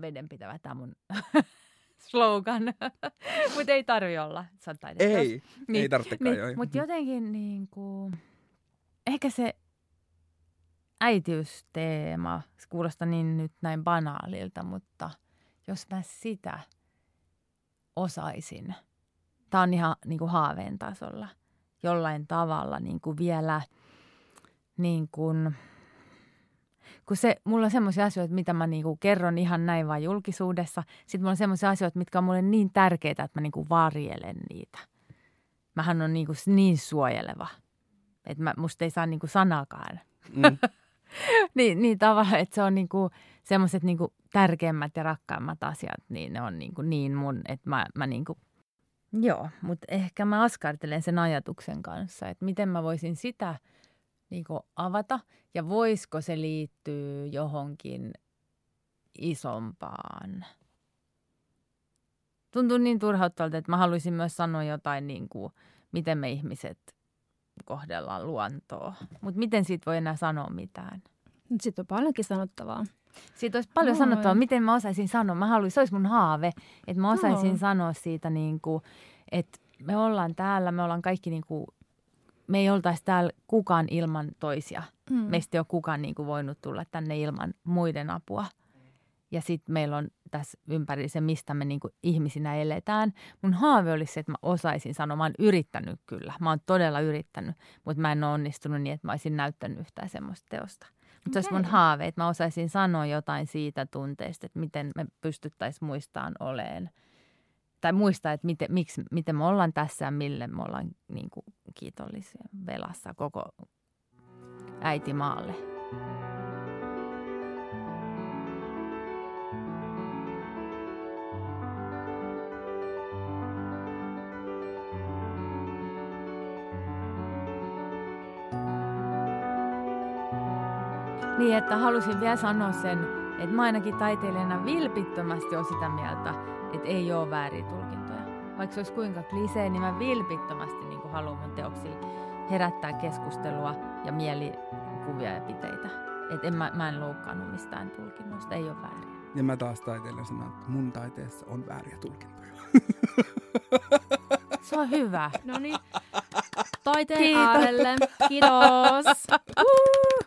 vedenpitävä tämä mun slogan. Mutta ei tarvi olla. Se on ei, niin, ei tarvitsekaan niin, Mutta jotenkin niin kuin, ehkä se äitiysteema, se kuulostaa niin nyt näin banaalilta, mutta jos mä sitä osaisin, tämä on ihan niin kuin haaveen tasolla, jollain tavalla niin kuin vielä niin kuin – kun se, mulla on semmoisia asioita, mitä mä niinku kerron ihan näin vain julkisuudessa. Sitten mulla on semmoisia asioita, mitkä on mulle niin tärkeitä, että mä niinku varjelen niitä. Mähän on niinku niin suojeleva, että mä, musta ei saa niinku sanakaan. Mm. niin, niin tavallaan, että se on niinku semmoiset niinku tärkeimmät ja rakkaimmat asiat, niin ne on niinku niin mun, että mä, mä niinku Joo, mutta ehkä mä askartelen sen ajatuksen kanssa, että miten mä voisin sitä – niin avata ja voisiko se liittyä johonkin isompaan. Tuntuu niin turhauttavalta, että mä haluaisin myös sanoa jotain, niin kuin, miten me ihmiset kohdellaan luontoa. Mutta miten siitä voi enää sanoa mitään? Sitten on paljonkin sanottavaa. Siitä olisi paljon Noin. sanottavaa, miten mä osaisin sanoa. Mä haluaisin, se olisi mun haave, että mä osaisin no. sanoa siitä, niin kuin, että me ollaan täällä, me ollaan kaikki niin kuin me ei oltaisi täällä kukaan ilman toisia. Mm. Meistä ei ole kukaan niin kuin voinut tulla tänne ilman muiden apua. Ja sitten meillä on tässä ympäri se, mistä me niin kuin ihmisinä eletään. Mun haave olisi se, että mä osaisin sanoa. Mä oon yrittänyt kyllä. Mä oon todella yrittänyt, mutta mä en ole onnistunut niin, että mä olisin näyttänyt yhtään semmoista teosta. Mutta okay. se olisi mun haave, että mä osaisin sanoa jotain siitä tunteesta, että miten me pystyttäisiin muistamaan oleen – tai muistaa, että miten, miksi, miten me ollaan tässä ja mille me ollaan niin kuin, kiitollisia velassa koko äitimaalle. Niin, että halusin vielä sanoa sen, että mä ainakin taiteilijana vilpittömästi on sitä mieltä, että ei ole vääriä tulkintoja. Vaikka se olisi kuinka klisee, niin mä vilpittömästi niin haluan mun teoksilla herättää keskustelua ja mielikuvia ja piteitä. Että mä, mä en loukkaannut mistään tulkinnoista, ei ole väärin. Ja mä taas taiteilen sanon, että mun taiteessa on vääriä tulkintoja. Se on hyvä. No niin, taiteen Kiitos. äärelle. Kiitos. Uh.